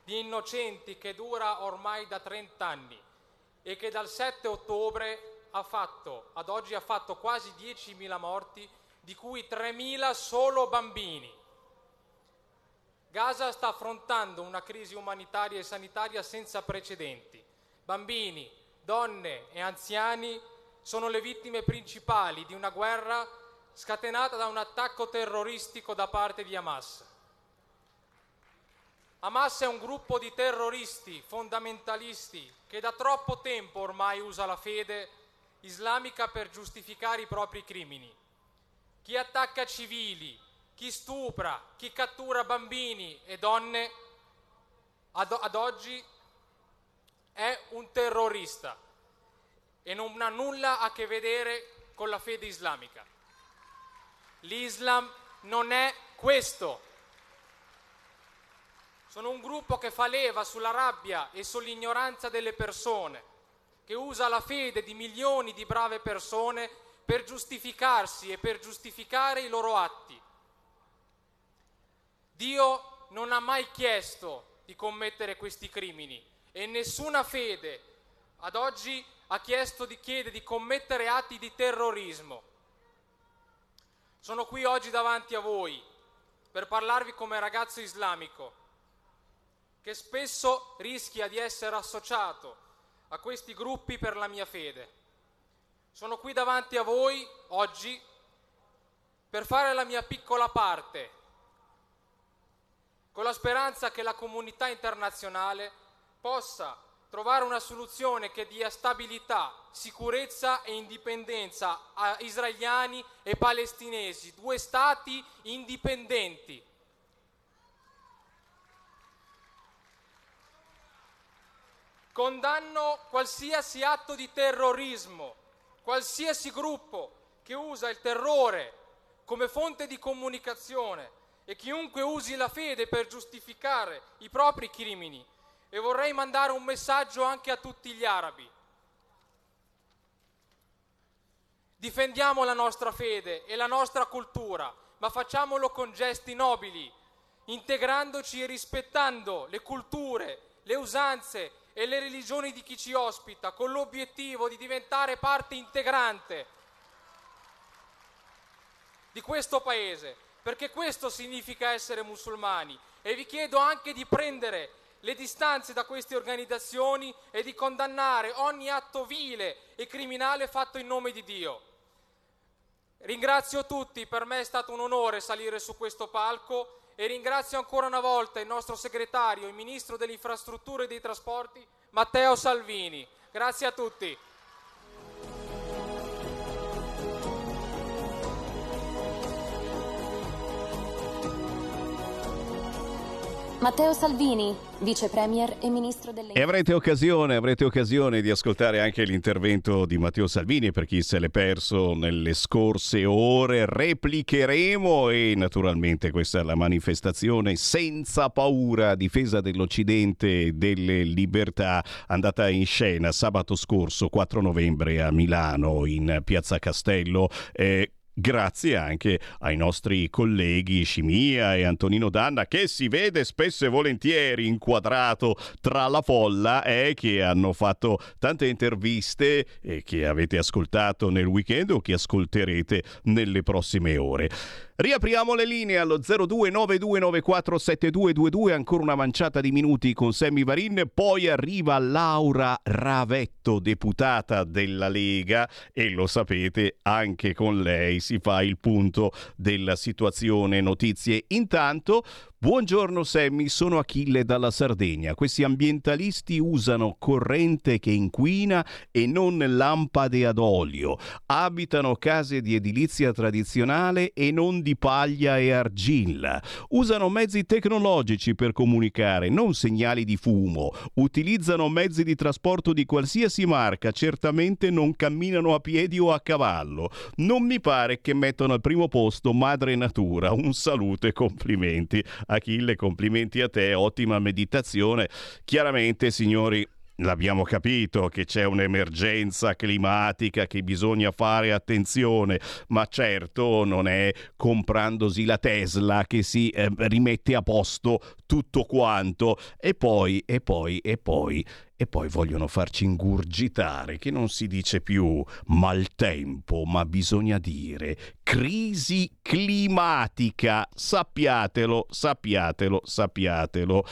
di innocenti che dura ormai da 30 anni e che dal 7 ottobre fatto, ad oggi ha fatto quasi 10.000 morti, di cui 3.000 solo bambini. Gaza sta affrontando una crisi umanitaria e sanitaria senza precedenti. Bambini, donne e anziani sono le vittime principali di una guerra scatenata da un attacco terroristico da parte di Hamas. Hamas è un gruppo di terroristi fondamentalisti che da troppo tempo ormai usa la fede islamica per giustificare i propri crimini. Chi attacca civili, chi stupra, chi cattura bambini e donne, ad, ad oggi è un terrorista e non ha nulla a che vedere con la fede islamica. L'Islam non è questo. Sono un gruppo che fa leva sulla rabbia e sull'ignoranza delle persone, che usa la fede di milioni di brave persone per giustificarsi e per giustificare i loro atti. Dio non ha mai chiesto di commettere questi crimini e nessuna fede ad oggi ha chiesto di chiede di commettere atti di terrorismo. Sono qui oggi davanti a voi per parlarvi come ragazzo islamico che spesso rischia di essere associato a questi gruppi per la mia fede. Sono qui davanti a voi oggi per fare la mia piccola parte, con la speranza che la comunità internazionale possa trovare una soluzione che dia stabilità, sicurezza e indipendenza a israeliani e palestinesi, due stati indipendenti Condanno qualsiasi atto di terrorismo, qualsiasi gruppo che usa il terrore come fonte di comunicazione e chiunque usi la fede per giustificare i propri crimini. E vorrei mandare un messaggio anche a tutti gli arabi. Difendiamo la nostra fede e la nostra cultura, ma facciamolo con gesti nobili, integrandoci e rispettando le culture, le usanze e le religioni di chi ci ospita con l'obiettivo di diventare parte integrante di questo paese, perché questo significa essere musulmani e vi chiedo anche di prendere le distanze da queste organizzazioni e di condannare ogni atto vile e criminale fatto in nome di Dio. Ringrazio tutti, per me è stato un onore salire su questo palco e ringrazio ancora una volta il nostro segretario, il ministro delle infrastrutture e dei trasporti, Matteo Salvini. Grazie a tutti. Matteo Salvini, vice premier e ministro delle E avrete occasione, avrete occasione di ascoltare anche l'intervento di Matteo Salvini per chi se l'è perso nelle scorse ore. Replicheremo e naturalmente questa è la manifestazione senza paura a difesa dell'Occidente e delle libertà andata in scena sabato scorso 4 novembre a Milano in Piazza Castello. Eh, Grazie anche ai nostri colleghi Scimia e Antonino Danna che si vede spesso e volentieri inquadrato tra la folla e eh, che hanno fatto tante interviste e che avete ascoltato nel weekend o che ascolterete nelle prossime ore. Riapriamo le linee allo 0292947222, ancora una manciata di minuti con Sammy Varin, poi arriva Laura Ravetto, deputata della Lega e lo sapete, anche con lei si fa il punto della situazione notizie. Intanto Buongiorno Sammy, sono Achille dalla Sardegna. Questi ambientalisti usano corrente che inquina e non lampade ad olio. Abitano case di edilizia tradizionale e non di paglia e argilla. Usano mezzi tecnologici per comunicare, non segnali di fumo. Utilizzano mezzi di trasporto di qualsiasi marca, certamente non camminano a piedi o a cavallo. Non mi pare che mettano al primo posto madre natura. Un saluto e complimenti Achille, complimenti a te, ottima meditazione. Chiaramente, signori, L'abbiamo capito che c'è un'emergenza climatica che bisogna fare attenzione, ma certo non è comprandosi la Tesla che si eh, rimette a posto tutto quanto. E poi, e poi, e poi, e poi vogliono farci ingurgitare che non si dice più maltempo, ma bisogna dire crisi climatica. Sappiatelo, sappiatelo, sappiatelo.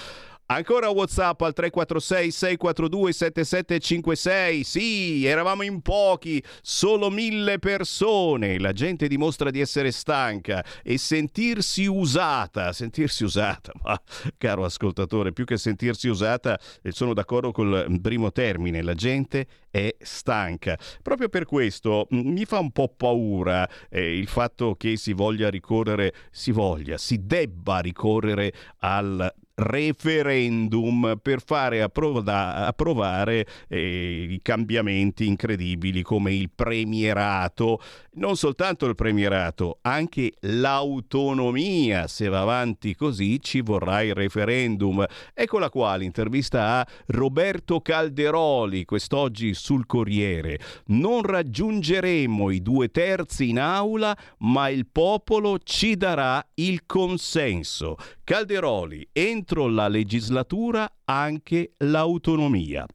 Ancora WhatsApp al 346 642 7756. Sì, eravamo in pochi, solo mille persone. La gente dimostra di essere stanca e sentirsi usata. Sentirsi usata, ma caro ascoltatore, più che sentirsi usata, sono d'accordo col primo termine. La gente è stanca. Proprio per questo mi fa un po' paura eh, il fatto che si voglia ricorrere, si voglia, si debba ricorrere al referendum per fare approda- approvare eh, i cambiamenti incredibili come il premierato, non soltanto il premierato, anche l'autonomia, se va avanti così ci vorrà il referendum. Eccola qua l'intervista a Roberto Calderoli quest'oggi sul Corriere. Non raggiungeremo i due terzi in aula, ma il popolo ci darà il consenso. Calderoli, entro la legislatura anche l'autonomia.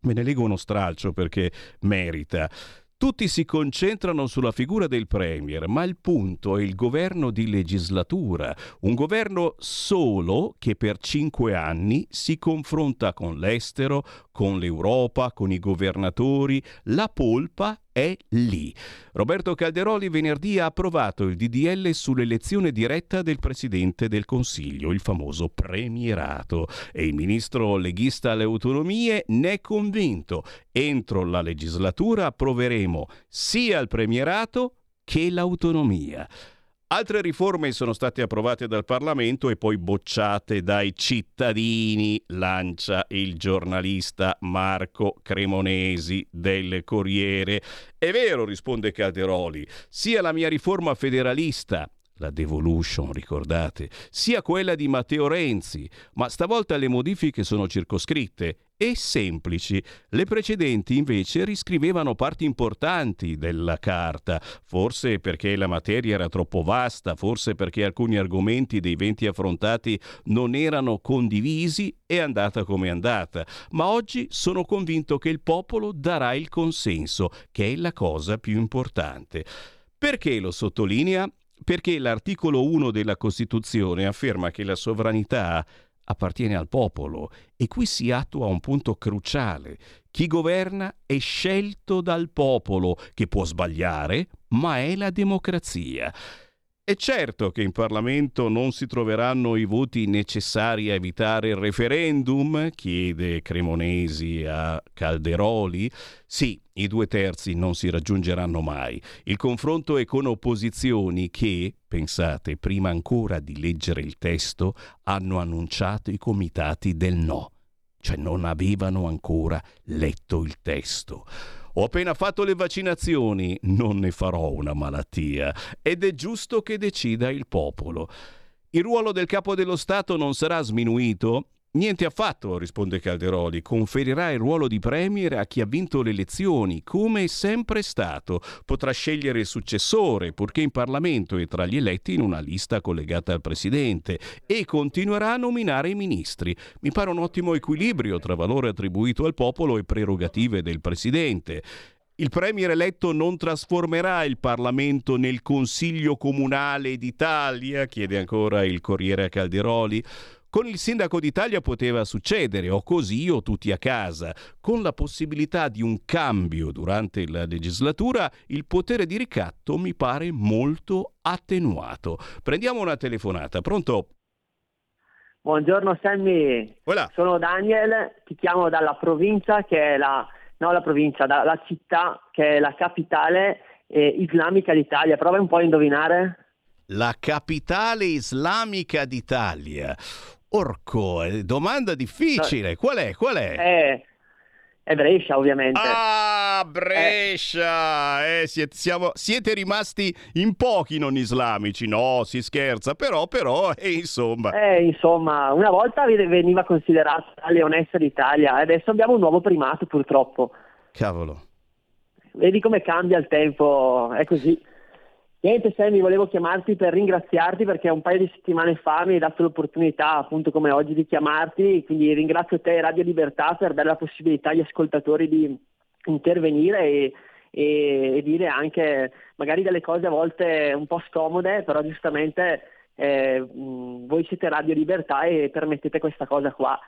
Me ne leggo uno stralcio perché merita. Tutti si concentrano sulla figura del Premier, ma il punto è il governo di legislatura, un governo solo che per cinque anni si confronta con l'estero, con l'Europa, con i governatori. La polpa è lì. Roberto Calderoli venerdì ha approvato il DDL sull'elezione diretta del Presidente del Consiglio, il famoso premierato, e il ministro leghista alle autonomie ne è convinto. Entro la legislatura approveremo sia il premierato che l'autonomia. Altre riforme sono state approvate dal Parlamento e poi bocciate dai cittadini, lancia il giornalista Marco Cremonesi del Corriere. È vero, risponde Calderoli, sia la mia riforma federalista la devolution, ricordate, sia quella di Matteo Renzi, ma stavolta le modifiche sono circoscritte e semplici. Le precedenti invece riscrivevano parti importanti della carta, forse perché la materia era troppo vasta, forse perché alcuni argomenti dei venti affrontati non erano condivisi, è andata come è andata. Ma oggi sono convinto che il popolo darà il consenso, che è la cosa più importante. Perché lo sottolinea? perché l'articolo 1 della Costituzione afferma che la sovranità appartiene al popolo e qui si attua un punto cruciale. Chi governa è scelto dal popolo, che può sbagliare, ma è la democrazia. È certo che in Parlamento non si troveranno i voti necessari a evitare il referendum, chiede Cremonesi a Calderoli. Sì, i due terzi non si raggiungeranno mai. Il confronto è con opposizioni che, pensate, prima ancora di leggere il testo, hanno annunciato i comitati del no, cioè non avevano ancora letto il testo. Ho appena fatto le vaccinazioni, non ne farò una malattia ed è giusto che decida il popolo. Il ruolo del capo dello Stato non sarà sminuito? Niente affatto, risponde Calderoli, conferirà il ruolo di Premier a chi ha vinto le elezioni, come è sempre stato. Potrà scegliere il successore, purché in Parlamento e tra gli eletti in una lista collegata al Presidente, e continuerà a nominare i ministri. Mi pare un ottimo equilibrio tra valore attribuito al popolo e prerogative del Presidente. Il Premier eletto non trasformerà il Parlamento nel Consiglio Comunale d'Italia, chiede ancora il Corriere a Calderoli. Con il sindaco d'Italia poteva succedere, o così o tutti a casa. Con la possibilità di un cambio durante la legislatura, il potere di ricatto mi pare molto attenuato. Prendiamo una telefonata. Pronto? Buongiorno Sammy, Voilà. sono Daniel, ti chiamo dalla provincia che è la, no la provincia, dalla città che è la capitale eh, islamica d'Italia. Prova un po' a indovinare. La capitale islamica d'Italia. Orco, eh, domanda difficile. Qual è? Qual è? È, è Brescia ovviamente. Ah, Brescia! Eh, siete, siamo- siete rimasti in pochi non islamici. No, si scherza, però, però, e insomma. Eh, insomma, una volta veniva considerata la leonessa d'Italia adesso abbiamo un nuovo primato purtroppo. Cavolo. Vedi come cambia il tempo, è così. Niente Sammy, volevo chiamarti per ringraziarti perché un paio di settimane fa mi hai dato l'opportunità, appunto come oggi, di chiamarti, quindi ringrazio te e Radio Libertà per dare la possibilità agli ascoltatori di intervenire e, e- e dire anche magari delle cose a volte un po' scomode, però giustamente eh, voi siete Radio Libertà e permettete questa cosa qua.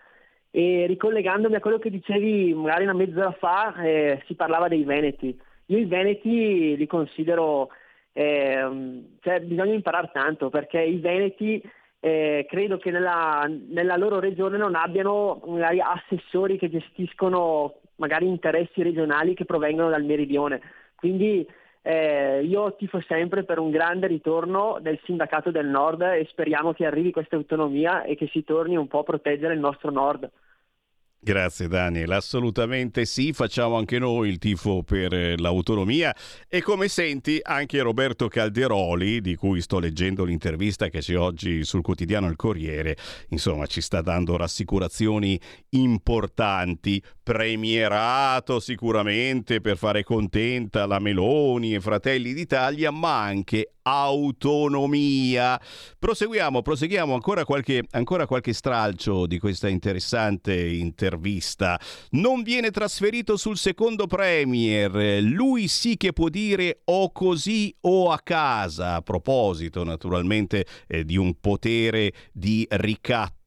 E ricollegandomi a quello che dicevi magari una mezz'ora fa, eh, si parlava dei Veneti. Io i Veneti li considero, eh, cioè bisogna imparare tanto perché i Veneti eh, credo che nella, nella, loro regione non abbiano magari assessori che gestiscono magari interessi regionali che provengono dal meridione. Quindi eh, io tifo sempre per un grande ritorno del sindacato del nord e speriamo che arrivi questa autonomia e che si torni un po' a proteggere il nostro nord. Grazie Daniel, assolutamente sì, facciamo anche noi il tifo per eh, l'autonomia. E come senti anche Roberto Calderoli, di cui sto leggendo l'intervista che c'è oggi sul quotidiano Il Corriere, insomma ci sta dando rassicurazioni importanti, premierato sicuramente per fare contenta la Meloni e Fratelli d'Italia, ma anche autonomia. Proseguiamo, proseguiamo ancora qualche, ancora qualche stralcio di questa interessante intervista. Non viene trasferito sul secondo Premier, lui sì che può dire o così o a casa, a proposito naturalmente eh, di un potere di ricatto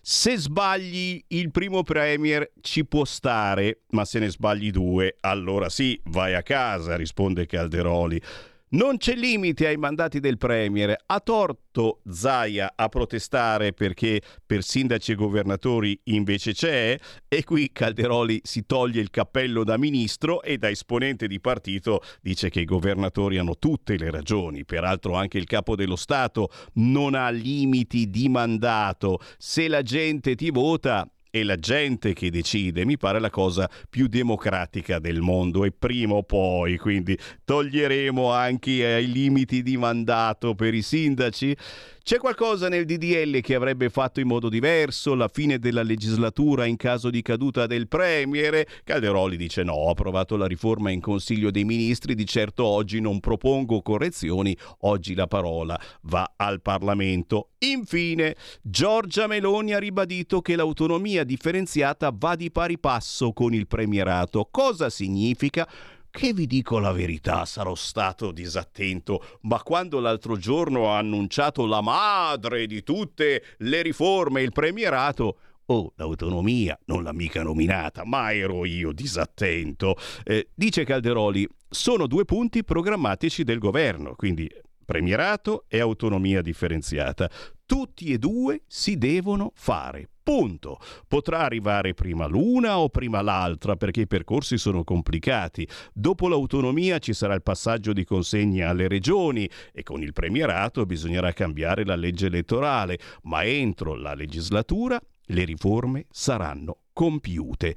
se sbagli il primo Premier ci può stare, ma se ne sbagli due, allora sì, vai a casa, risponde Calderoli. Non c'è limite ai mandati del Premier. Ha torto Zaia a protestare perché per sindaci e governatori invece c'è? E qui Calderoli si toglie il cappello da ministro e da esponente di partito dice che i governatori hanno tutte le ragioni. Peraltro anche il capo dello Stato non ha limiti di mandato. Se la gente ti vota, è la gente che decide, mi pare la cosa più democratica del mondo e prima o poi, quindi toglieremo anche i limiti di mandato per i sindaci. C'è qualcosa nel DDL che avrebbe fatto in modo diverso la fine della legislatura in caso di caduta del Premier? Calderoli dice no, ho approvato la riforma in Consiglio dei Ministri, di certo oggi non propongo correzioni, oggi la parola va al Parlamento. Infine, Giorgia Meloni ha ribadito che l'autonomia differenziata va di pari passo con il premierato. Cosa significa? Che vi dico la verità, sarò stato disattento, ma quando l'altro giorno ha annunciato la madre di tutte le riforme, il premierato, Oh, l'autonomia non l'ha mica nominata, ma ero io disattento. Eh, dice Calderoli, sono due punti programmatici del governo, quindi premierato e autonomia differenziata. Tutti e due si devono fare. Punto. Potrà arrivare prima l'una o prima l'altra perché i percorsi sono complicati. Dopo l'autonomia ci sarà il passaggio di consegna alle regioni e con il premierato bisognerà cambiare la legge elettorale, ma entro la legislatura le riforme saranno compiute.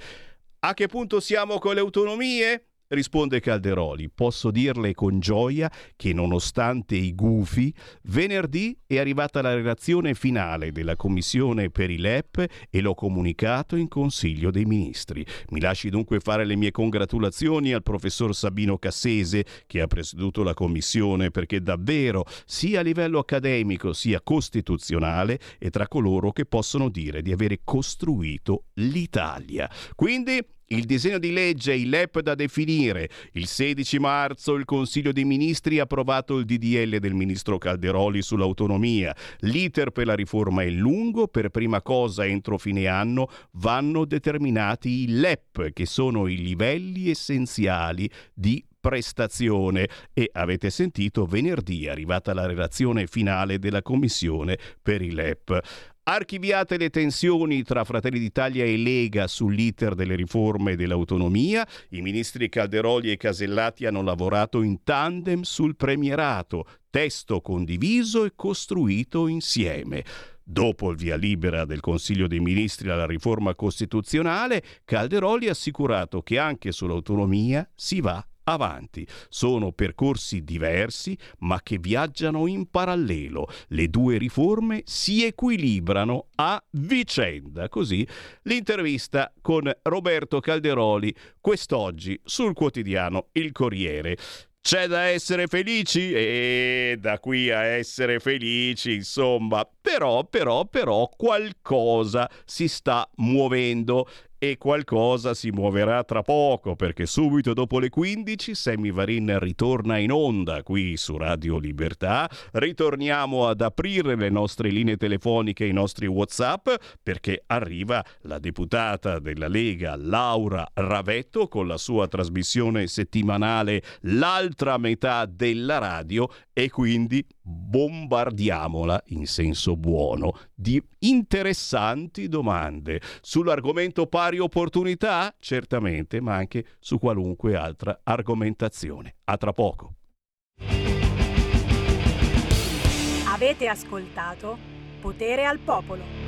A che punto siamo con le autonomie? Risponde Calderoli, posso dirle con gioia che nonostante i gufi, venerdì è arrivata la relazione finale della Commissione per i LEP e l'ho comunicato in Consiglio dei Ministri. Mi lasci dunque fare le mie congratulazioni al professor Sabino Cassese che ha presieduto la Commissione perché davvero, sia a livello accademico sia costituzionale, è tra coloro che possono dire di avere costruito l'Italia. Quindi il disegno di legge il LEP da definire. Il 16 marzo il Consiglio dei Ministri ha approvato il DDL del ministro Calderoli sull'autonomia. L'iter per la riforma è lungo, per prima cosa entro fine anno vanno determinati i LEP, che sono i livelli essenziali di prestazione e avete sentito venerdì è arrivata la relazione finale della commissione per i LEP. Archiviate le tensioni tra Fratelli d'Italia e Lega sull'iter delle riforme dell'autonomia, i ministri Calderoli e Casellati hanno lavorato in tandem sul premierato, testo condiviso e costruito insieme. Dopo il via libera del Consiglio dei Ministri alla riforma costituzionale, Calderoli ha assicurato che anche sull'autonomia si va avanti. Sono percorsi diversi ma che viaggiano in parallelo. Le due riforme si equilibrano a vicenda. Così l'intervista con Roberto Calderoli quest'oggi sul quotidiano Il Corriere. C'è da essere felici e da qui a essere felici, insomma, però, però, però qualcosa si sta muovendo e qualcosa si muoverà tra poco perché subito dopo le 15 Sammy Varin ritorna in onda qui su Radio Libertà. Ritorniamo ad aprire le nostre linee telefoniche, i nostri WhatsApp perché arriva la deputata della Lega Laura Ravetto con la sua trasmissione settimanale L'altra metà della radio e quindi bombardiamola in senso buono di interessanti domande sull'argomento pari opportunità, certamente, ma anche su qualunque altra argomentazione. A tra poco. Avete ascoltato Potere al Popolo.